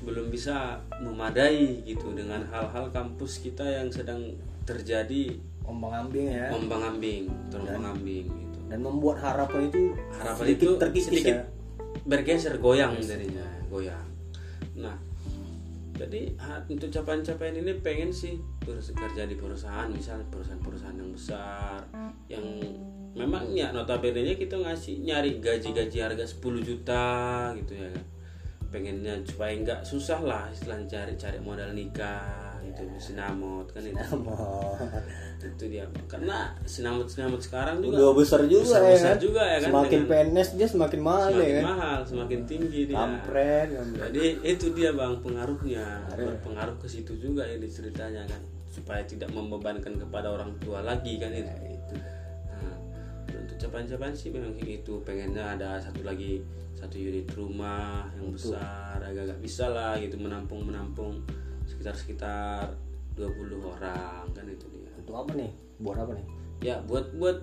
belum bisa memadai gitu dengan hal-hal kampus kita yang sedang terjadi ombang ambing ya? Ombang ambing terombang ambing dan membuat harapan itu harapan sedikit itu terkikis sedikit ya. bergeser goyang darinya goyang. Nah jadi untuk capaian-capaian ini pengen sih terus kerja di perusahaan misalnya perusahaan-perusahaan yang besar yang memang ya notabene nya kita ngasih nyari gaji-gaji harga 10 juta gitu ya kan. Pengennya supaya nggak susah lah istilah cari cari modal nikah itu sinamot kan itu. Oh, itu dia. Karena sinamot sinamot sekarang juga udah besar juga besar, ya besar kan? juga ya kan? Semakin PNS dia semakin mahal ya semakin kan? mahal semakin tinggi dia. Kampret kampret. jadi itu dia bang pengaruhnya. Berpengaruh ke situ juga ya ceritanya kan? Supaya tidak membebankan kepada orang tua lagi kan itu Ya, itu. Nah, untuk capaian-capaian sih memang kayak gitu. Pengennya ada satu lagi satu unit rumah yang besar agak-agak bisa lah gitu menampung menampung sekitar sekitar 20 orang kan itu dia. Untuk apa nih? Buat apa nih? Ya buat buat.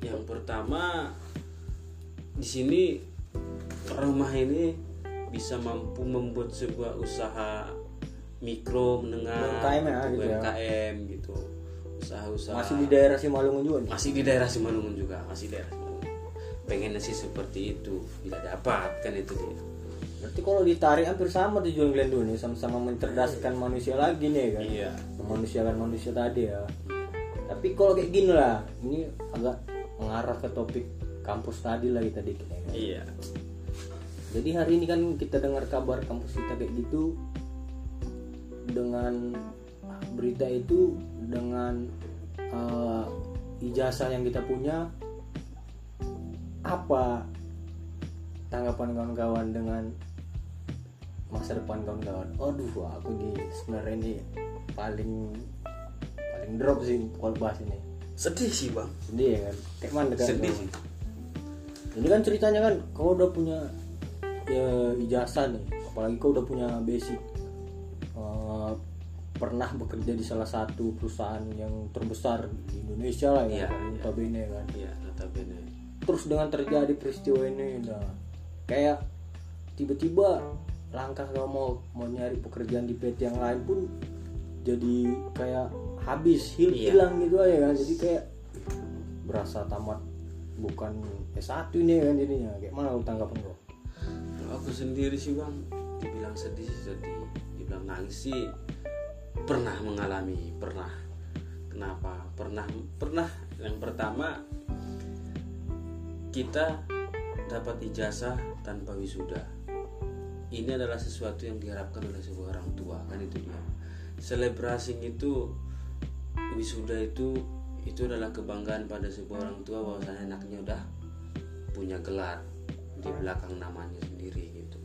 Yang pertama di sini rumah ini bisa mampu membuat sebuah usaha mikro menengah UMKM ya, gitu ya. UMKM gitu. Usaha-usaha. Masih di daerah Simalungun juga nih? Masih di daerah Simalungun juga masih di daerah Simalungun. Pengennya sih seperti itu bila dapat kan itu dia berarti kalau ditarik hampir sama tujuan Glendo nih sama-sama mencerdaskan manusia lagi nih kan. Iya. Memanusiakan manusia tadi ya. Tapi kalau kayak gini lah ini agak mengarah ke topik kampus tadi lagi tadi kita kan. iya. Jadi hari ini kan kita dengar kabar kampus kita kayak gitu dengan berita itu dengan eh, ijazah yang kita punya apa tanggapan kawan-kawan dengan masa depan kawan-kawan. Aduh aku di sebenarnya ini paling paling drop sih kalau bahas ini. Sedih sih bang. Sedih ya kan? Kayak mana kan? Sedih sih. Ini kan ceritanya kan kau udah punya ya, ijazah nih. Apalagi kau udah punya basic. Eh, pernah bekerja di salah satu perusahaan yang terbesar di Indonesia lah ya kan, iya. notabene kan? Iya notabene. Terus dengan terjadi peristiwa ini udah kayak tiba-tiba langkah kau mau mau nyari pekerjaan di PT yang lain pun jadi kayak habis hil- Iya. hilang gitu aja kan. Jadi kayak berasa tamat bukan S1 ini kan jadinya kayak mana lu tanggapan kau Kalau aku sendiri sih bang dibilang sedih sih sedih. Dibilang nangis sih pernah mengalami pernah. Kenapa? Pernah pernah. Yang pertama kita dapat ijazah tanpa wisuda ini adalah sesuatu yang diharapkan oleh sebuah orang tua kan itu dia. Selebrasi itu wisuda itu itu adalah kebanggaan pada sebuah orang tua bahwasanya anaknya udah punya gelar di belakang namanya sendiri gitu.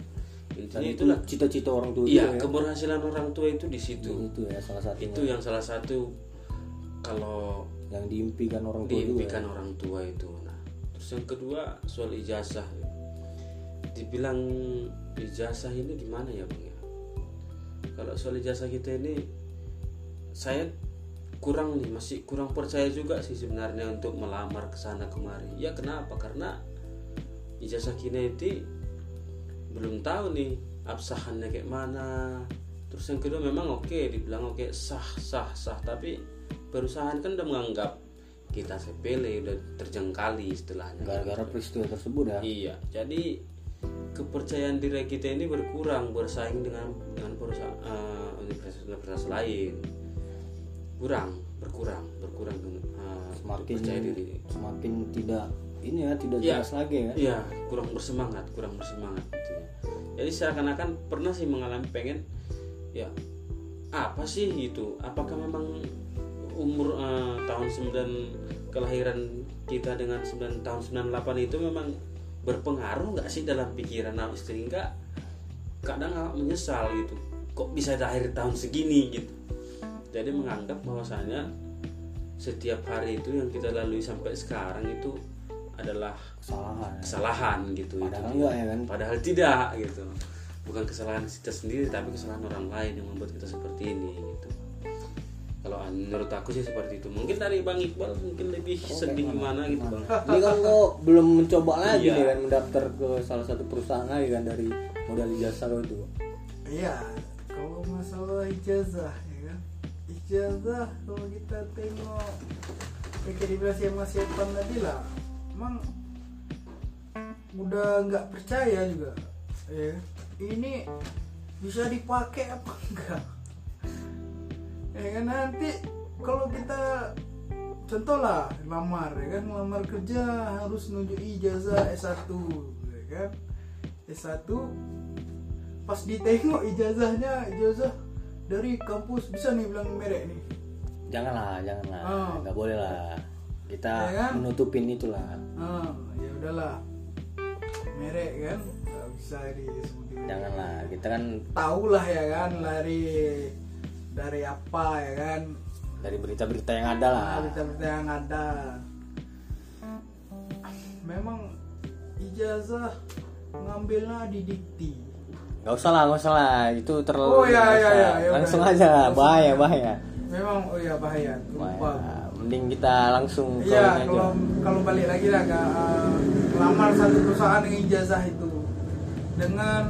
Intinya itu itulah. cita-cita orang tua iya ya. keberhasilan orang tua itu di situ. Itu ya salah satu itu yang salah satu kalau yang diimpikan orang tua juga ya. diimpikan orang tua itu. Nah terus yang kedua soal ijazah dibilang ijazah ini gimana ya bang ya? Kalau soal ijazah kita ini saya kurang nih masih kurang percaya juga sih sebenarnya untuk melamar ke sana kemari. Ya kenapa? Karena ijazah kinetik belum tahu nih absahannya kayak mana. Terus yang kedua memang oke dibilang oke sah sah sah. Tapi perusahaan kan udah menganggap kita sepele udah terjengkali istilahnya. Gara-gara peristiwa tersebut ya? Iya, jadi kepercayaan diri kita ini berkurang bersaing dengan dengan perusahaan eh, universitas-universitas lain. Kurang, berkurang, berkurang eh, semakin percaya diri. semakin tidak ini ya tidak Iya. jelas lagi ya Iya, kurang bersemangat, kurang bersemangat gitu ya. Jadi seakan-akan pernah sih mengalami pengen ya apa sih gitu? Apakah memang umur eh, tahun 9 kelahiran kita dengan 9 tahun 98 itu memang berpengaruh nggak sih dalam pikiran anak sehingga kadang agak menyesal gitu. Kok bisa di akhir tahun segini gitu? Jadi menganggap bahwasanya setiap hari itu yang kita lalui sampai sekarang itu adalah kesalahan. ya. kesalahan gitu. Padahal itu enggak ya kan? Padahal tidak gitu. Bukan kesalahan kita sendiri tapi kesalahan orang lain yang membuat kita seperti ini. gitu kalau menurut aku sih seperti itu mungkin dari bang Iqbal mungkin lebih sedih gimana gitu bang ini kan kok belum mencoba lagi Iya. nih kan mendaftar ke salah satu perusahaan lagi kan dari modal ijazah lo itu Iya, kalau masalah ijazah ya kan. Ijazah kalau kita tengok ya kayak dibilang si Mas Irfan tadi lah, emang udah nggak percaya juga. Ya, ini bisa dipakai apa enggak? Ya kan nanti kalau kita contoh lah lamar ya kan? Lamar kerja harus nunjuk ijazah S1 ya kan? S1 pas ditengok ijazahnya ijazah dari kampus bisa nih bilang merek nih. Janganlah janganlah. Oh. nggak boleh lah. Kita Ya kan? menutupin itulah. Ah ya udahlah. Merek kan nggak bisa disebutin janganlah kita kan tahu lah ya kan dari dari apa ya kan? Dari berita-berita yang ada lah. Berita-berita yang ada. Memang ijazah ngambilnya di dikti. Nggak usah lah nggak usah lah. Itu terlalu Oh, iya, iya, iya, iya, langsung udah. aja bahaya bahaya. Memang oh ya bahaya. Lupa. Bahaya. mending kita langsung Iya, aja. kalau kalau balik lagi lah ke uh, lamar satu perusahaan dengan ijazah itu. Dengan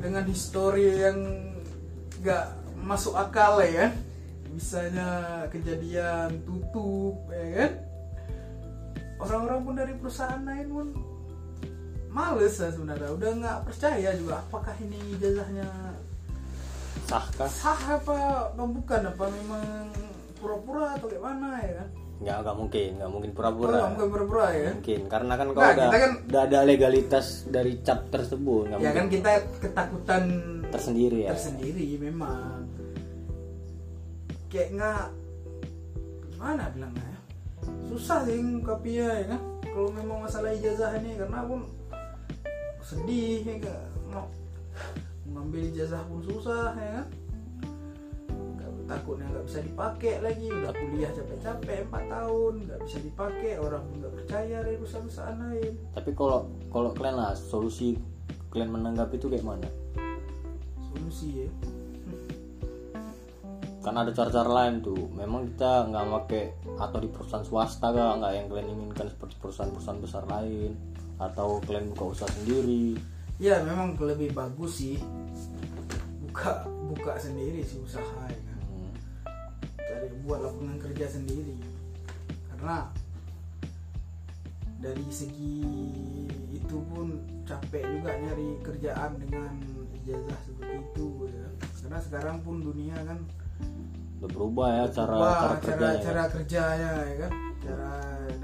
dengan histori yang nggak masuk akal ya. Kan misalnya kejadian tutup ya kan? Orang-orang pun dari perusahaan lain pun males lah sebenarnya. Udah nggak percaya juga apakah ini ijazahnya sah kah? sah apa apa bukan? Apa memang pura-pura atau kayak mana ya kan nggak nggak mungkin nggak mungkin. Pura-pura. nggak mungkin pura-pura ya? Mungkin karena kan kalau Nggak, udah, kita kan- udah ada legalitas dari cap tersebut ya kan mungkin. kita ketakutan tersendiri ya. tersendiri memang. Kayak nggak gimana bilangnya ya? Susah sih ngungkapnya ya kan? Kalau memang masalah ijazah ini karena pun sedih ya kan? Mau mengambil ijazah pun susah ya kan takutnya nggak bisa dipakai lagi. Udah kuliah capek-capek 4 tahun nggak bisa dipakai orang pun nggak percaya dari perusahaan-perusahaan lain. Tapi kalau kalau kalian lah solusi kalian menanggapi itu kayak mana? Solusi ya. Kan ada cara-cara lain tuh. Memang kita nggak pakai atau di perusahaan swasta gak nggak yang kalian inginkan seperti perusahaan-perusahaan besar lain. Atau kalian buka usaha sendiri. Ya memang lebih bagus sih buka buka sendiri sih usaha ya. Cari buat lapangan kerja sendiri. Karena dari segi itu pun capek juga nyari kerjaan dengan ijazah seperti itu ya. Karena sekarang pun dunia kan udah berubah ya cara berubah cara cara kerjanya cara kerjanya ya kan. Cara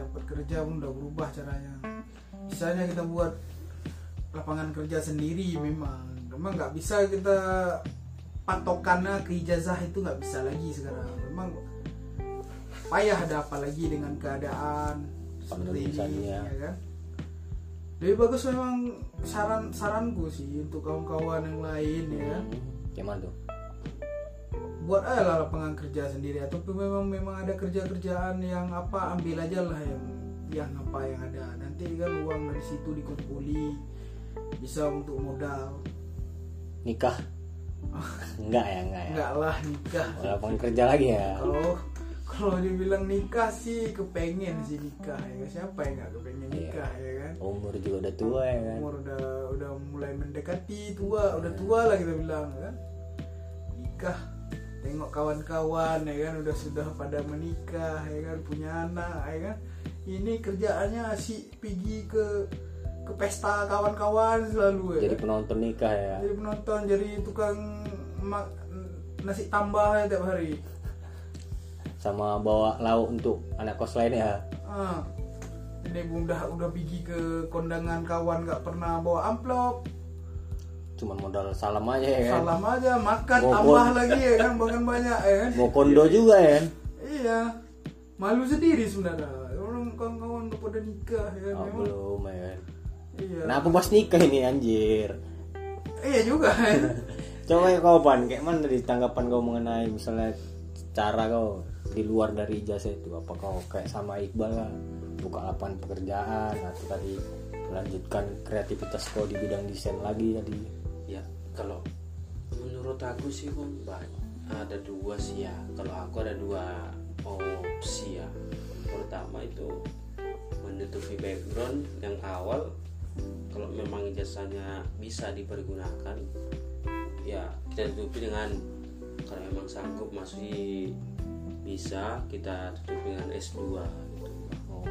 dapat kerja pun udah berubah caranya. Misalnya kita buat lapangan kerja sendiri memang memang nggak bisa kita patokannya ke ijazah itu nggak bisa lagi sekarang. Memang payah ada apa lagi dengan keadaan seperti ini ya. ya kan? Lebih bagus memang saran saranku sih untuk kawan-kawan yang lain ya kan? Hmm. gimana tuh? Buat aja lah lapangan kerja sendiri ataupun memang memang ada kerja kerjaan yang apa ambil aja lah yang yang apa yang ada. Nanti kan uang dari situ dikumpuli bisa untuk modal. Nikah enggak ya enggak ya. Enggak lah nikah. Lapangan kerja lagi ya. Kalau kalau dibilang nikah sih kepengen sih nikah ya. Siapa yang nggak kepengen Iya. nikah ya kan? Umur juga udah tua ya kan. Umur udah udah mulai mendekati tua udah tua lah kita bilang kan? Nikah. Tengok kawan-kawan ya kan udah sudah pada menikah ya kan punya anak ya kan. Ini kerjaannya asik pergi ke ke pesta kawan-kawan selalu ya. Jadi kan? penonton nikah ya. Jadi penonton jadi tukang nasi tambah ya tiap hari. Sama bawa lauk untuk anak kos lain ya. Ah. Ini udah udah pergi ke kondangan kawan nggak pernah bawa amplop. Cuman modal salam aja ya kan? Salam aja makan Mau tambah kon- lagi ya kan? Bahkan banyak ya kan? Mau kondo juga ya kan? Iya. Malu sendiri sebenarnya. Orang kawan-kawan udah pada nikah ya kan oh, memang. belum ya iya. Kenapa pas nikah ini anjir. Iya juga. Coba ya kau pan. Kayak mana dari tanggapan kau mengenai misalnya cara kau di luar dari ijazah itu? Apa kau kayak sama Iqbal lah? Buka lapangan pekerjaan atau tadi melanjutkan kreativitas kau di bidang desain lagi tadi. Ya kalau menurut aku sih ba- ada dua sih ya. Kalau aku ada dua opsi ya. Pertama itu menutupi background yang awal kalau memang ijazahnya bisa dipergunakan ya kita tutupi dengan kalau memang sanggup masih bisa kita tutupi dengan S2 gitu. oh.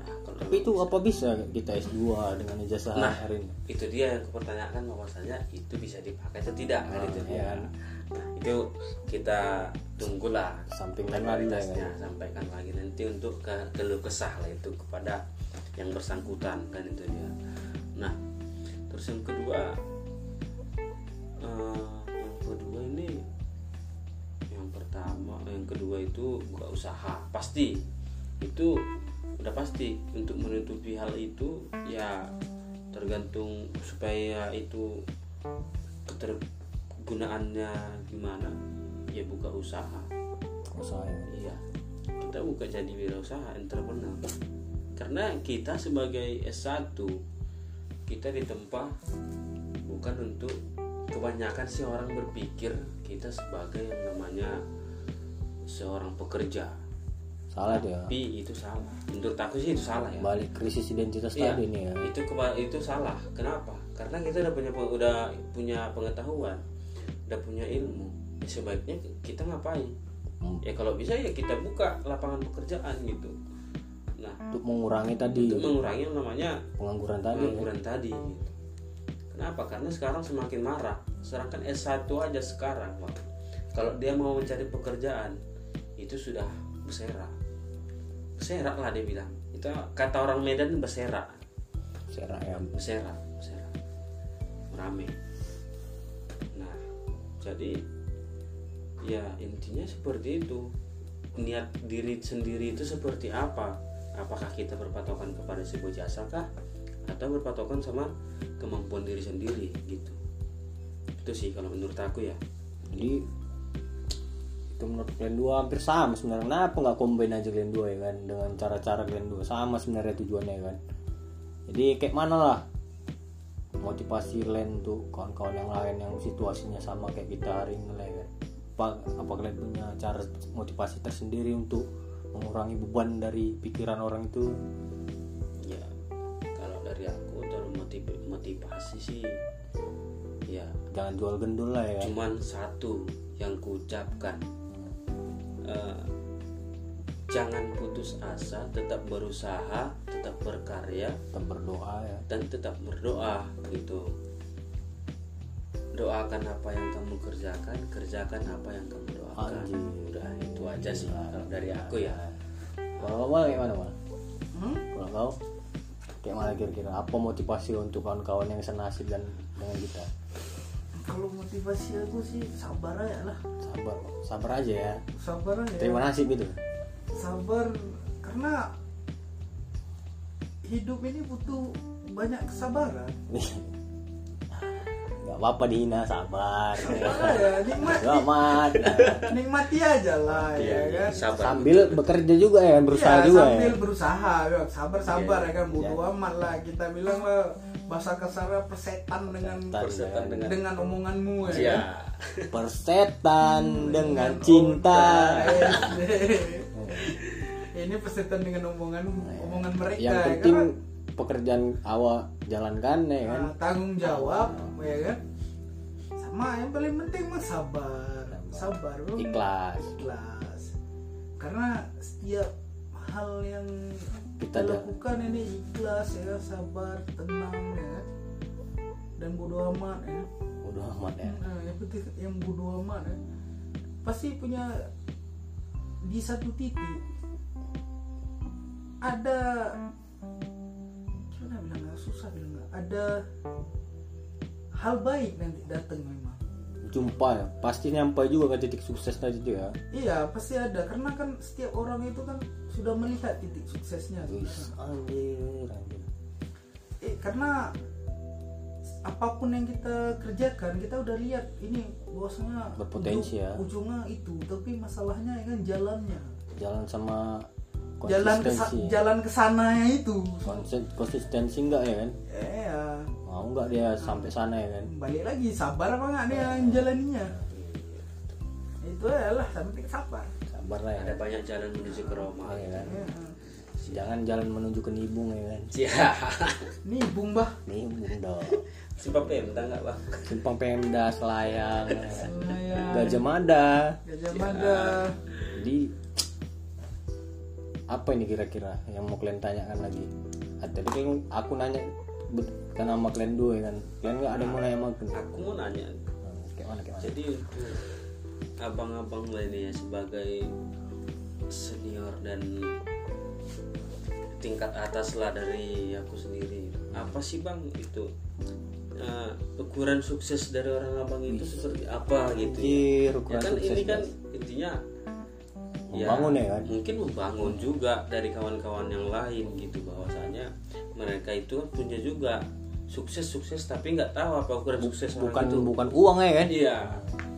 nah kalau tapi itu apa bisa kita S2 dengan ijazah Nah. hari ini itu dia yang kupertanyakan bahwasanya itu bisa dipakai atau tidak kan Ah, itu dia iya. nah itu kita tunggulah Sampingkan lagi lah, legalitasnya, kan? sampaikan lagi nanti untuk ke keluh kesah lah itu kepada yang bersangkutan kan itu dia nah terus yang kedua eh, yang kedua ini yang pertama yang kedua itu buka usaha. Pasti itu udah pasti. Untuk menutupi hal itu ya tergantung supaya itu ketergunaannya gimana ya buka usaha. Usaha ya. iya. Kita buka jadi wirausaha entrepreneur. Karena kita sebagai S1 kita ditempa bukan untuk kebanyakan sih orang berpikir kita sebagai yang namanya seorang pekerja. Salah dia. Tapi itu salah. Menurut aku sih itu salah ya. Balik krisis identitas Iya, tadi nih ya. Itu itu salah. Kenapa? Karena kita udah punya udah punya pengetahuan udah punya ilmu. Ya sebaiknya kita ngapain? Hmm. ya kalau bisa ya kita buka lapangan pekerjaan gitu nah untuk mengurangi tadi. untuk mengurangi yang namanya pengangguran tadi. ya. pengangguran tadi. Gitu. kenapa? Karena sekarang semakin marah sedangkan S1 aja sekarang Pak. kalau dia mau mencari pekerjaan itu sudah berserak. Berserak lah dia bilang. Itu kata orang Medan berserak. Serak ya. Berserak berserak. Rame. Nah jadi ya intinya seperti itu. Niat diri sendiri itu seperti apa apakah kita berpatokan kepada sebuah jasa kah? Atau berpatokan sama kemampuan diri sendiri gitu. Itu sih kalau menurut aku ya. Jadi itu menurut kalian dua hampir sama sebenarnya. Kenapa nggak combine aja kalian dua ya kan? Dengan cara-cara kalian dua. Sama sebenarnya tujuannya ya kan? Jadi kayak mana lah? Motivasi kalian tuh kawan-kawan yang lain yang situasinya sama kayak kita hari ini lah ya kan? Apa, apa kalian punya cara motivasi tersendiri untuk mengurangi beban dari pikiran orang itu? Ya kalau dari aku dalam motiv- motivasi sih ya. Jangan jual gendul lah ya. Cuman satu yang kuucapkan Eh, jangan putus asa tetap berusaha tetap berkarya tetap berdoa ya. dan tetap berdoa gitu. Doakan apa yang kamu kerjakan kerjakan apa yang kamu doakan Anjir. udah itu aja sih kalau dari aku ya kalau kamu kayak mana mal Hmm? kalau kau kayak mana kira-kira apa motivasi untuk kawan-kawan yang senasib dan dengan kita Kalau motivasi aku sih sabar aja lah. sabar sabar aja ya Sabar aja. terima nasib gitu Sabar karena hidup ini butuh banyak kesabaran. nggak apa-apa dihina sabar Sabar aja, nikmati, Gak amat nikmati aja lah ya kan. sabar sambil bekerja juga ya berusaha Iya, juga sambil ya berusaha, ya. sabar-sabar Iya, ya kan, bodo amat lah. Kita bilang lah bahasa kasarnya persetan dengan persetan dengan dengan omonganmu ya. ya kan? persetan dengan cinta Ini persetan dengan omongan omongan mereka yang ya penting kan. Pekerjaan awal jalankan ya kan? Nah, tanggung jawab ya kan. Sama yang paling penting mah sabar. Sabar. ikhlas. Ikhlas. Karena setiap hal yang Kita lakukan ini ikhlas ya sabar tenang ya dan bodo amat ya. Udah amat ya. Nah, yang penting yang bodo amat ya. Pasti punya di satu titik ada gimana bilang susah bilang ada hal baik nanti datang memang jumpa ya pasti nyampe juga ke titik sukses tadi tuh ya Iya pasti ada karena kan setiap orang itu kan sudah melihat titik suksesnya. Wis, anjir anjir Eh, karena apa pun yang kita kerjakan kita udah lihat ini bahwasanya Berpotensi ujung- ya. Ujungnya itu tapi masalahnya ya kan jalannya. jalan sama Jalan ke jalan ke sananya itu. Konsen- konsistensi enggak ya kan Eh ya mau enggak dia sampai sana ya kan balik lagi sabar apa enggak nih yang jalaninya. Itu adalah penting sabar. sabar lah ya ada banyak jalan menuju ke Roma ya kan Ya. jangan jalan menuju ke nibung ya kan ya Nih bung bah. nibung dong simpang pemda nggak bang simpang pemda selayang ya kan? Selayang. gajah mada Gajah Mada. jadi apa ini kira-kira yang mau kalian tanyakan lagi? Ah, tadi kan aku nanya kan sama kalian dua ya kan. Kalian nggak ada mau nanya sama aku? Aku mau nanya. Hmm, kayak mana kayak mana? Jadi untuk abang-abang lainnya sebagai senior dan tingkat atas lah dari aku sendiri apa sih bang itu eh, ukuran sukses dari orang abang itu seperti apa gitu Anjir, ya ukuran kan sukses, ini kan intinya Membangun ya kan? mungkin membangun juga dari kawan-kawan yang lain gitu bahwasanya mereka itu punya juga sukses sukses tapi nggak tahu apa ukuran sukses orang bukan itu. bukan uang ya kan? Iya.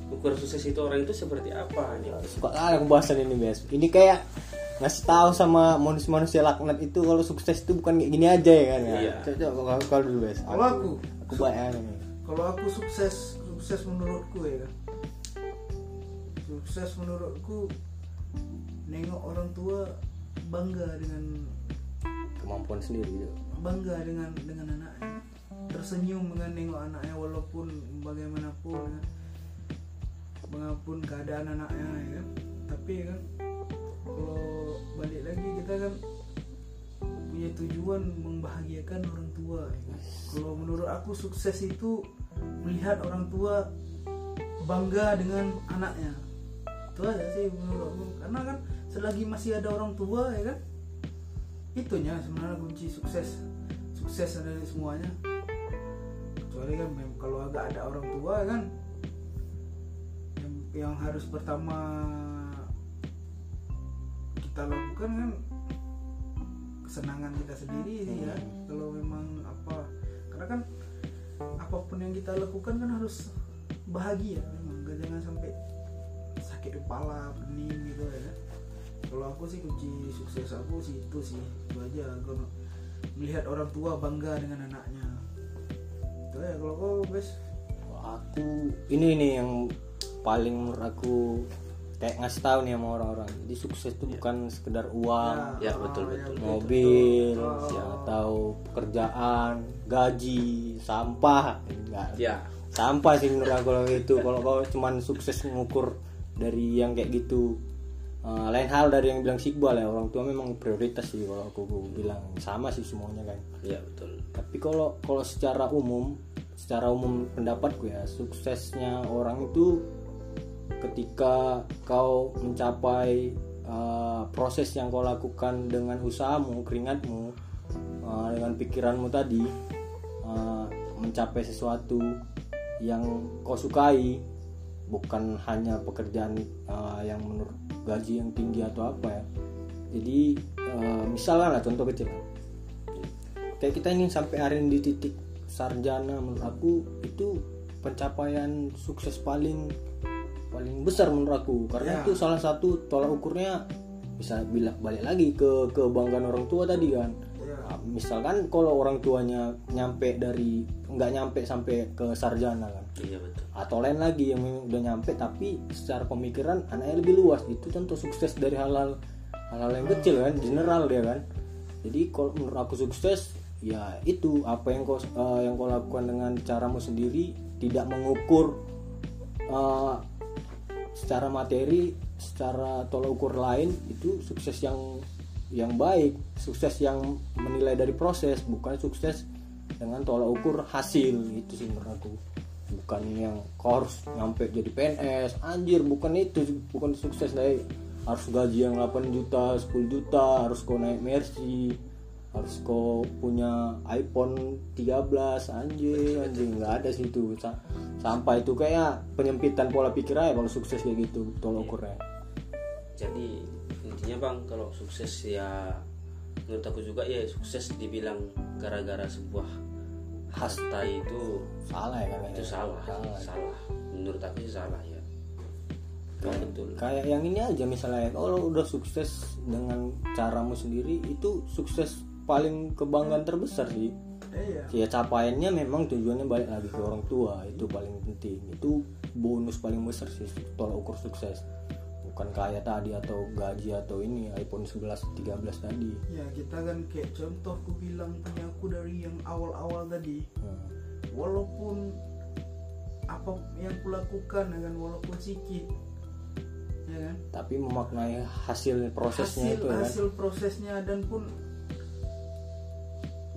Ukuran sukses itu orang itu seperti apa nih? Suka kali aku bahasan ini Bes. Ini kayak ngasih tahu sama manusia-manusia laknat itu kalau sukses itu bukan kayak gini aja ya kan? Ya Iya. coba kalau dulu Bes. Kalau aku, aku banyak nih kalau aku sukses sukses menurutku ya. Kan sukses menurutku nengok orang tua bangga dengan kemampuan sendiri gitu. bangga dengan dengan anaknya. Tersenyum dengan nengok anaknya walaupun bagaimanapun ya. bagaimanapun keadaan anaknya ya. Kan tapi ya kan kalau balik lagi kita kan punya tujuan membahagiakan orang tua ya kan. kalau menurut aku sukses itu melihat orang tua bangga dengan anaknya itu aja sih menurut aku. Karena kan selagi masih ada orang tua ya kan? Itunya sebenarnya kunci sukses. Sukses dari semuanya. Kecuali kan kalau agak ada orang tua ya kan? Yang, yang harus pertama kita lakukan kan kesenangan kita sendiri sih ya. Kalau memang apa karena kan apa pun yang kita lakukan kan harus bahagia memang. Gak- jangan sampai sakit kepala pening gitu ya. Kalau aku sih kunci sukses aku sih itu sih. Itu aja kalau melihat orang tua bangga dengan anaknya. Itu ya kalau kau bes. Aku ini nih yang paling menurut aku kayak ngasih tahu nih sama orang-orang. Jadi sukses itu bukan sekedar uang Ya, betul, ah, betul. ya, mobil Oh. ya atau pekerjaan gaji sampah. Enggak. Ya. Sampah sih menurut aku kalau itu. Kalau kau cuman sukses mengukur dari yang kayak gitu. Eh, lain hal dari yang bilang Sikbal ya orang tua memang prioritas sih kalau aku bilang. Sama sih semuanya kan. Ya betul. Tapi kalau kalau secara umum secara umum pendapatku ya suksesnya orang itu ketika kau mencapai uh, proses yang kau lakukan dengan usahamu keringatmu uh, dengan pikiranmu tadi uh, mencapai sesuatu yang kau sukai bukan hanya pekerjaan uh, yang menurut gaji yang tinggi atau apa ya. Jadi uh, misalnya lah contoh kecil. Kayak kita ini sampai hari ini di titik sarjana menurut aku itu pencapaian sukses paling paling besar menurut aku. Karena Ya. itu salah satu tolak ukurnya bisa bila balik lagi ke kebanggaan orang tua tadi kan. Ya. Nah, misalkan kalau orang tuanya nyampe dari nggak nyampe sampai ke sarjana kan. Iya betul atau lain lagi yang udah nyampe tapi secara pemikiran anaknya lebih luas. Itu contoh sukses dari hal-hal hal-hal yang kecil kan general dia kan. Jadi kalau menurut aku sukses ya itu. Apa yang kau eh, yang kau lakukan dengan caramu sendiri tidak mengukur eh, secara materi secara tolak ukur lain itu sukses yang yang baik. Sukses yang menilai dari proses bukan sukses dengan tolak ukur hasil. Itu sih menurut aku bukan yang kau harus nyampe jadi PNS anjir bukan itu bukan sukses dari harus gaji yang 8 juta 10 juta harus kau naik Mercy harus kau punya iPhone 13 anjir anjir. nggak ada sih itu Sa- sampai itu kayak penyempitan pola pikir aja kalau sukses kayak gitu tolak ukurnya. Jadi intinya bang kalau sukses ya menurut aku juga ya sukses dibilang gara-gara sebuah hasta itu salah ya kan itu salah. Salah. Menurut aku sih salah ya. Kayak- betul. kayak yang ini aja misalnya kalau udah sukses dengan caramu sendiri itu sukses paling kebanggaan terbesar sih. Iya. Ya capaiannya memang tujuannya balik lagi ke orang tua itu paling penting. Itu bonus paling besar sih tolak ukur sukses bukan kaya tadi atau gaji atau ini iPhone 11 13 tadi. Ya kita kan kayak contoh ku bilang punya aku dari yang awal-awal tadi. Hmm. walaupun apa yang kulakukan dengan walaupun sedikit ya kan? Tapi memaknai hasil prosesnya hasil itu ya kan? hasil prosesnya dan pun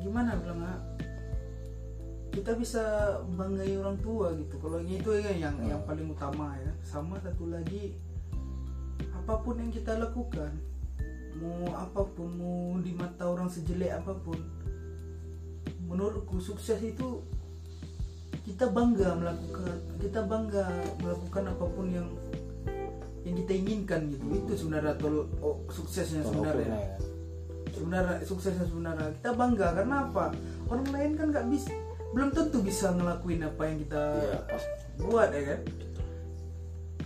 gimana bilang ah, kita bisa banggai orang tua gitu. Kalau yang itu ya yang Hmm. yang paling utama ya. Sama satu lagi apa pun yang kita lakukan mau apa pun mau di mata orang sejelek apa pun menurutku sukses itu kita bangga melakukan kita bangga melakukan apa pun yang yang kita inginkan gitu. Itu sebenarnya tol oh, suksesnya sebenarnya. Ya sebenarnya suksesnya sebenarnya. Kita bangga karena apa? Orang lain kan nggak bisa belum tentu bisa ngelakuin apa yang kita Iya, buat ya kan?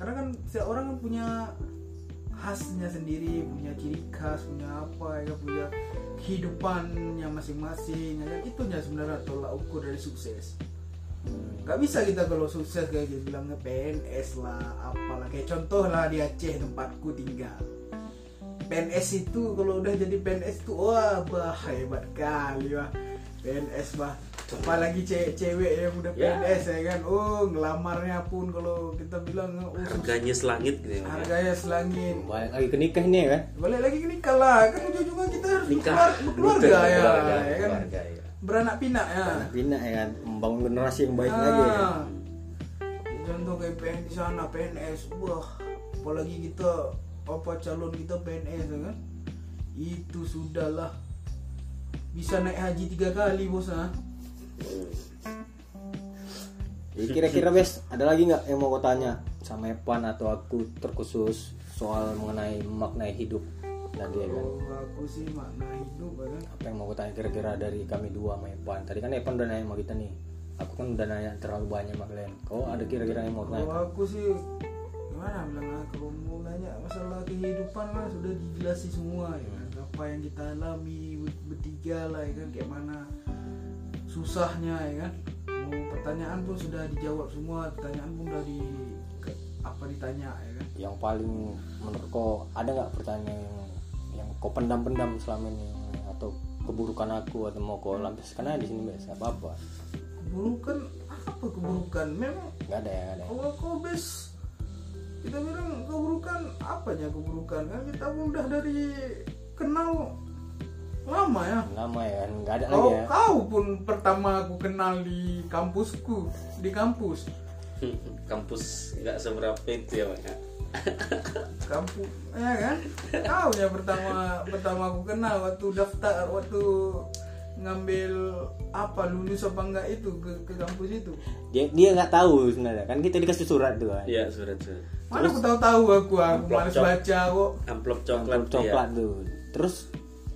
Karena kan setiap orang kan punya khasnya sendiri punya ciri khas punya apa ya punya kehidupannya masing-masing ya kan itu nya sebenarnya tolak ukur dari sukses. Nggak bisa kita kalau sukses kayak gitu bilangnya PNS lah apalah. Kayak contoh lah di Aceh tempatku tinggal. PNS itu kalau udah jadi PNS tuh wah bah hebat kali wah. PNS bah apalagi cewek-cewek yang udah Ya. PNS ya kan? Oh ngelamarnya pun kalau kita bilang oh, harganya selangit gitu ya ya. harganya selangit. Balik lagi ke nikah ini ya kan? Balik lagi ke nikah lah. Kan ujung-ujungnya kita harus nikah. berkeluar- berkeluarga Nikah, ya, keluarga, ya kan? keluarga, ya. beranak pinak ya. Anak bina ya kan? Membangun generasi yang baik Ah. lagi ya. Kan? contoh kayak PN di sana PNS wah apalagi kita apa calon kita PNS ya kan? Itu sudahlah. Bisa naik haji tiga kali bos ah Jadi kira-kira bes ada lagi nggak yang mau kau tanya? Sama Evan atau aku terkhusus soal mengenai maknai hidup dan dia kan? Kalau aku sih makna hidup ya kan? Apa yang mau kau tanya kira-kira dari kami dua sama Evan tadi kan Evan udah nanya sama kita nih. Aku kan udah nanya terlalu banyak sama kalian. Kau ada kira-kira yang mau kalau tanya? Aku sih gimana? Bilang kalau mau nanya masalah kehidupan kan sudah dijelasi semua ya kan? Apa yang kita alami ber- bertiga lah ya kan? Kayak mana susahnya ya kan? Mau pertanyaan pun sudah dijawab semua pertanyaan pun di ke- apa ditanya ya kan? Yang paling menurut kau ada nggak pertanyaan yang yang kau pendam-pendam selama ini? Atau keburukan aku atau mau kau lampiaskan aja di sini bes apa apa keburukan? Apa keburukan? Memang nggak ada ya nggak ada. kalau kau bes kita bilang keburukan apanya keburukan? Kan kita pun udah dari kenal lama ya? Nama ya kan nggak ada kau lagi ya. kau pun pertama aku kenal di kampusku di kampus. Kampus nggak seberapa itu ya Bang, ya. kampus ya kan? Kau yang pertama pertama aku kenal waktu daftar waktu ngambil apa lulus apa enggak itu ke, ke kampus itu. Dia dia nggak tahu sebenarnya. Kan kita dikasih surat tuh kan? Iya surat surat. Mana aku tahu tahu aku aku cok- baca kok. amplop coklat Amplop coklat tuh. Terus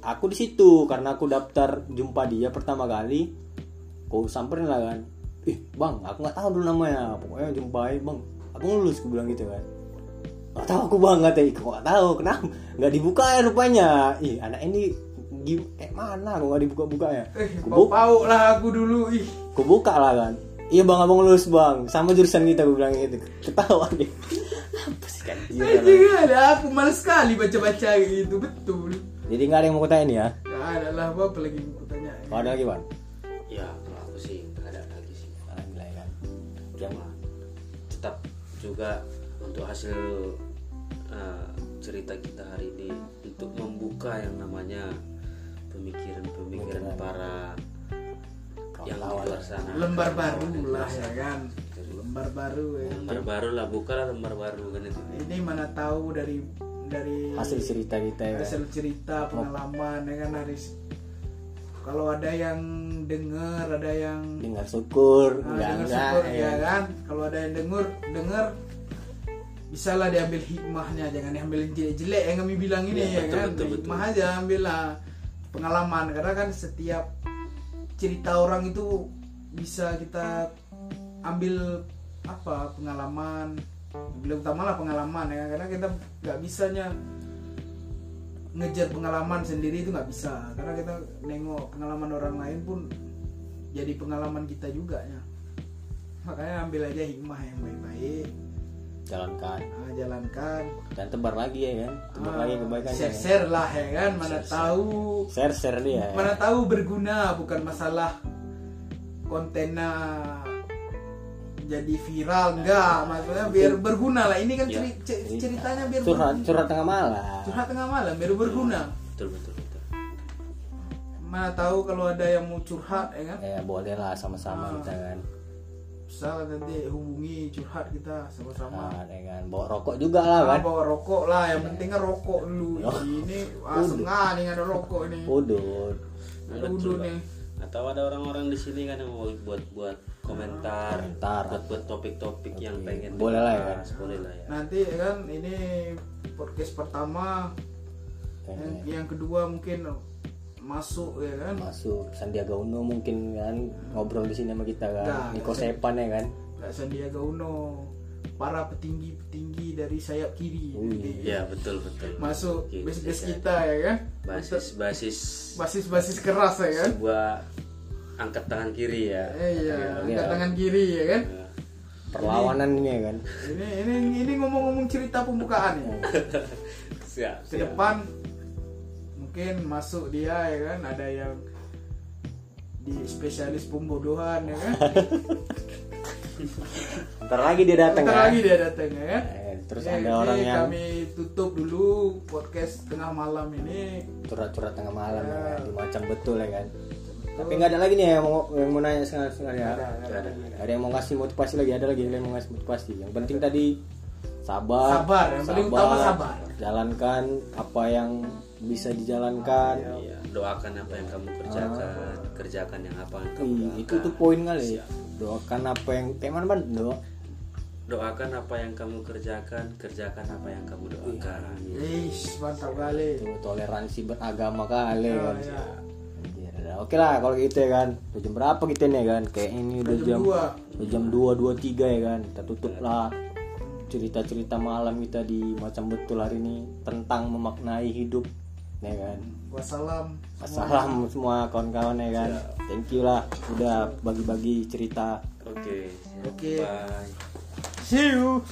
aku di situ karena aku daftar jumpa dia pertama kali kau samperin lah kan. Ih bang aku nggak tahu dulu namanya. Pokoknya jumpai bang. Aku lulus aku bilang gitu kan. Nggak tahu aku bang kata kok nggak tahu? Kenapa? Nggak dibuka ya rupanya. Ih anak ini gim kayak mana kok nggak dibuka buka ya? Eh Aku bau lah aku dulu ih. Aku buka lah kan. Iya bang abang lulus bang. Sama jurusan kita aku bilang gitu. Ketawa dia. Apa sih kan? Iya, anjing ada aku males sekali baca baca gitu. Betul jadi nggak ada yang mau kutanya nih ya? Nggak ada lah apa apa lagi yang aku tanya kalau ada lagi bang? Ya kalau aku sih nggak ada lagi sih. Alhamdulillah ya kan yang cuma tetap juga untuk hasil uh, cerita kita hari ini untuk membuka yang namanya pemikiran-pemikiran Pemikiran. para yang di luar sana. Lembar baru lah ya kan? Lembar baru ya. Lembar baru lah bukalah lembar baru kan itu. Ini mana tahu dari dari hasil cerita kita ya kan? hasil cerita pengalaman ya kan dari kalau ada yang dengar ada yang dengar syukur nah, enggak dengar enggak syukur ya ya kan kalau ada yang dengar dengar bisalah diambil hikmahnya jangan diambil yang jelek-jelek yang kami bilang ini Ya, ya, betul, kan betul, betul. hikmah aja ambillah pengalaman karena kan setiap cerita orang itu bisa kita ambil apa pengalaman lebih utama lah pengalaman ya karena kita nggak bisanya ngejar pengalaman sendiri itu nggak bisa. Karena kita nengok pengalaman orang lain pun jadi pengalaman kita juga ya. Makanya ambil aja hikmah yang baik-baik. Jalankan. Nah, jalankan. Dan tebar lagi ya kan? Tebar lagi kebaikannya share ya. share lah ya kan? Mana Share-share. tahu. Share share dia ya. mana tahu berguna bukan masalah kontennya jadi viral enggak. Maksudnya biar berguna lah. Ini kan Ya. ceri- ce- ceritanya biar curhat berguna. curhat tengah malam. Curhat tengah malam biar berguna. Betul betul betul. Mana tahu kalau ada yang mau curhat ya kan? Ya boleh lah sama-sama Ah. kita kan. Bisa nanti hubungi curhat kita sama-sama. Nah, ya kan. Bawa rokok juga lah Ah, kan. bawa rokok lah. Yang penting kan rokok dulu. Yo. ini asem nih ada rokok ini udut. Ada Betul, udu Pak. nih atau ada orang-orang di sini kan yang mau buat buat komentar, Komentar. buat buat topik-topik yang pengen Boleh lah ya, boleh lah ya. Nanti ya kan ini podcast pertama. Yang, yang kedua mungkin masuk ya kan. Masuk. Sandiaga Uno mungkin kan ngobrol di sini sama kita kan. Nggak, Niko. Sepan ya kan. nggak Sandiaga Uno para petinggi-petinggi dari sayap kiri. Jadi, ya betul betul Masuk bisa kita ya kan. basis basis Basis-basis keras ya kan. sebuah angkat tangan kiri ya Eh, iya, angkat tangan kiri ya kan. Ya. perlawanan ini ya kan Ini ini ini ngomong-ngomong cerita pembukaan ya. siap Ke depan mungkin masuk dia ya kan ada yang di spesialis pembodohan ya kan. ntar lagi dia datang ya lagi dia datang ya kan. Eh, terus Oke, ada ini orang yang kami tutup dulu podcast tengah malam ini. curhat-curhat tengah malam ya, Ya. kan? macam betul ya kan tapi nggak ada lagi nih yang mau yang mau nanya sekarang sekarang ya Ada, ada, ada. ada. ada yang mau ngasih motivasi lagi ada lagi yang mau ngasih motivasi yang penting tadi sabar Sabar, yang paling utama sabar. jalankan apa yang bisa dijalankan Iya, doakan apa yang kamu kerjakan kerjakan yang apa yang kamu Ih, doakan itu tuh poin kali ya doakan apa yang ban? Doa. Doakan apa yang kamu kerjakan kerjakan apa yang kamu doakan. Eish, mantap kali. itu toleransi beragama kali Ya, kan ya. Oke lah kalau gitu ya kan udah jam berapa kita nih kan kayak ini udah Jam udah jam dua dua tiga ya kan kita tutup lah cerita cerita malam kita di macam betul hari ini tentang memaknai hidup ya kan Wassalam. Assalam semua kawan-kawan ya kan thank you lah udah bagi-bagi cerita oke Oke. bye See you.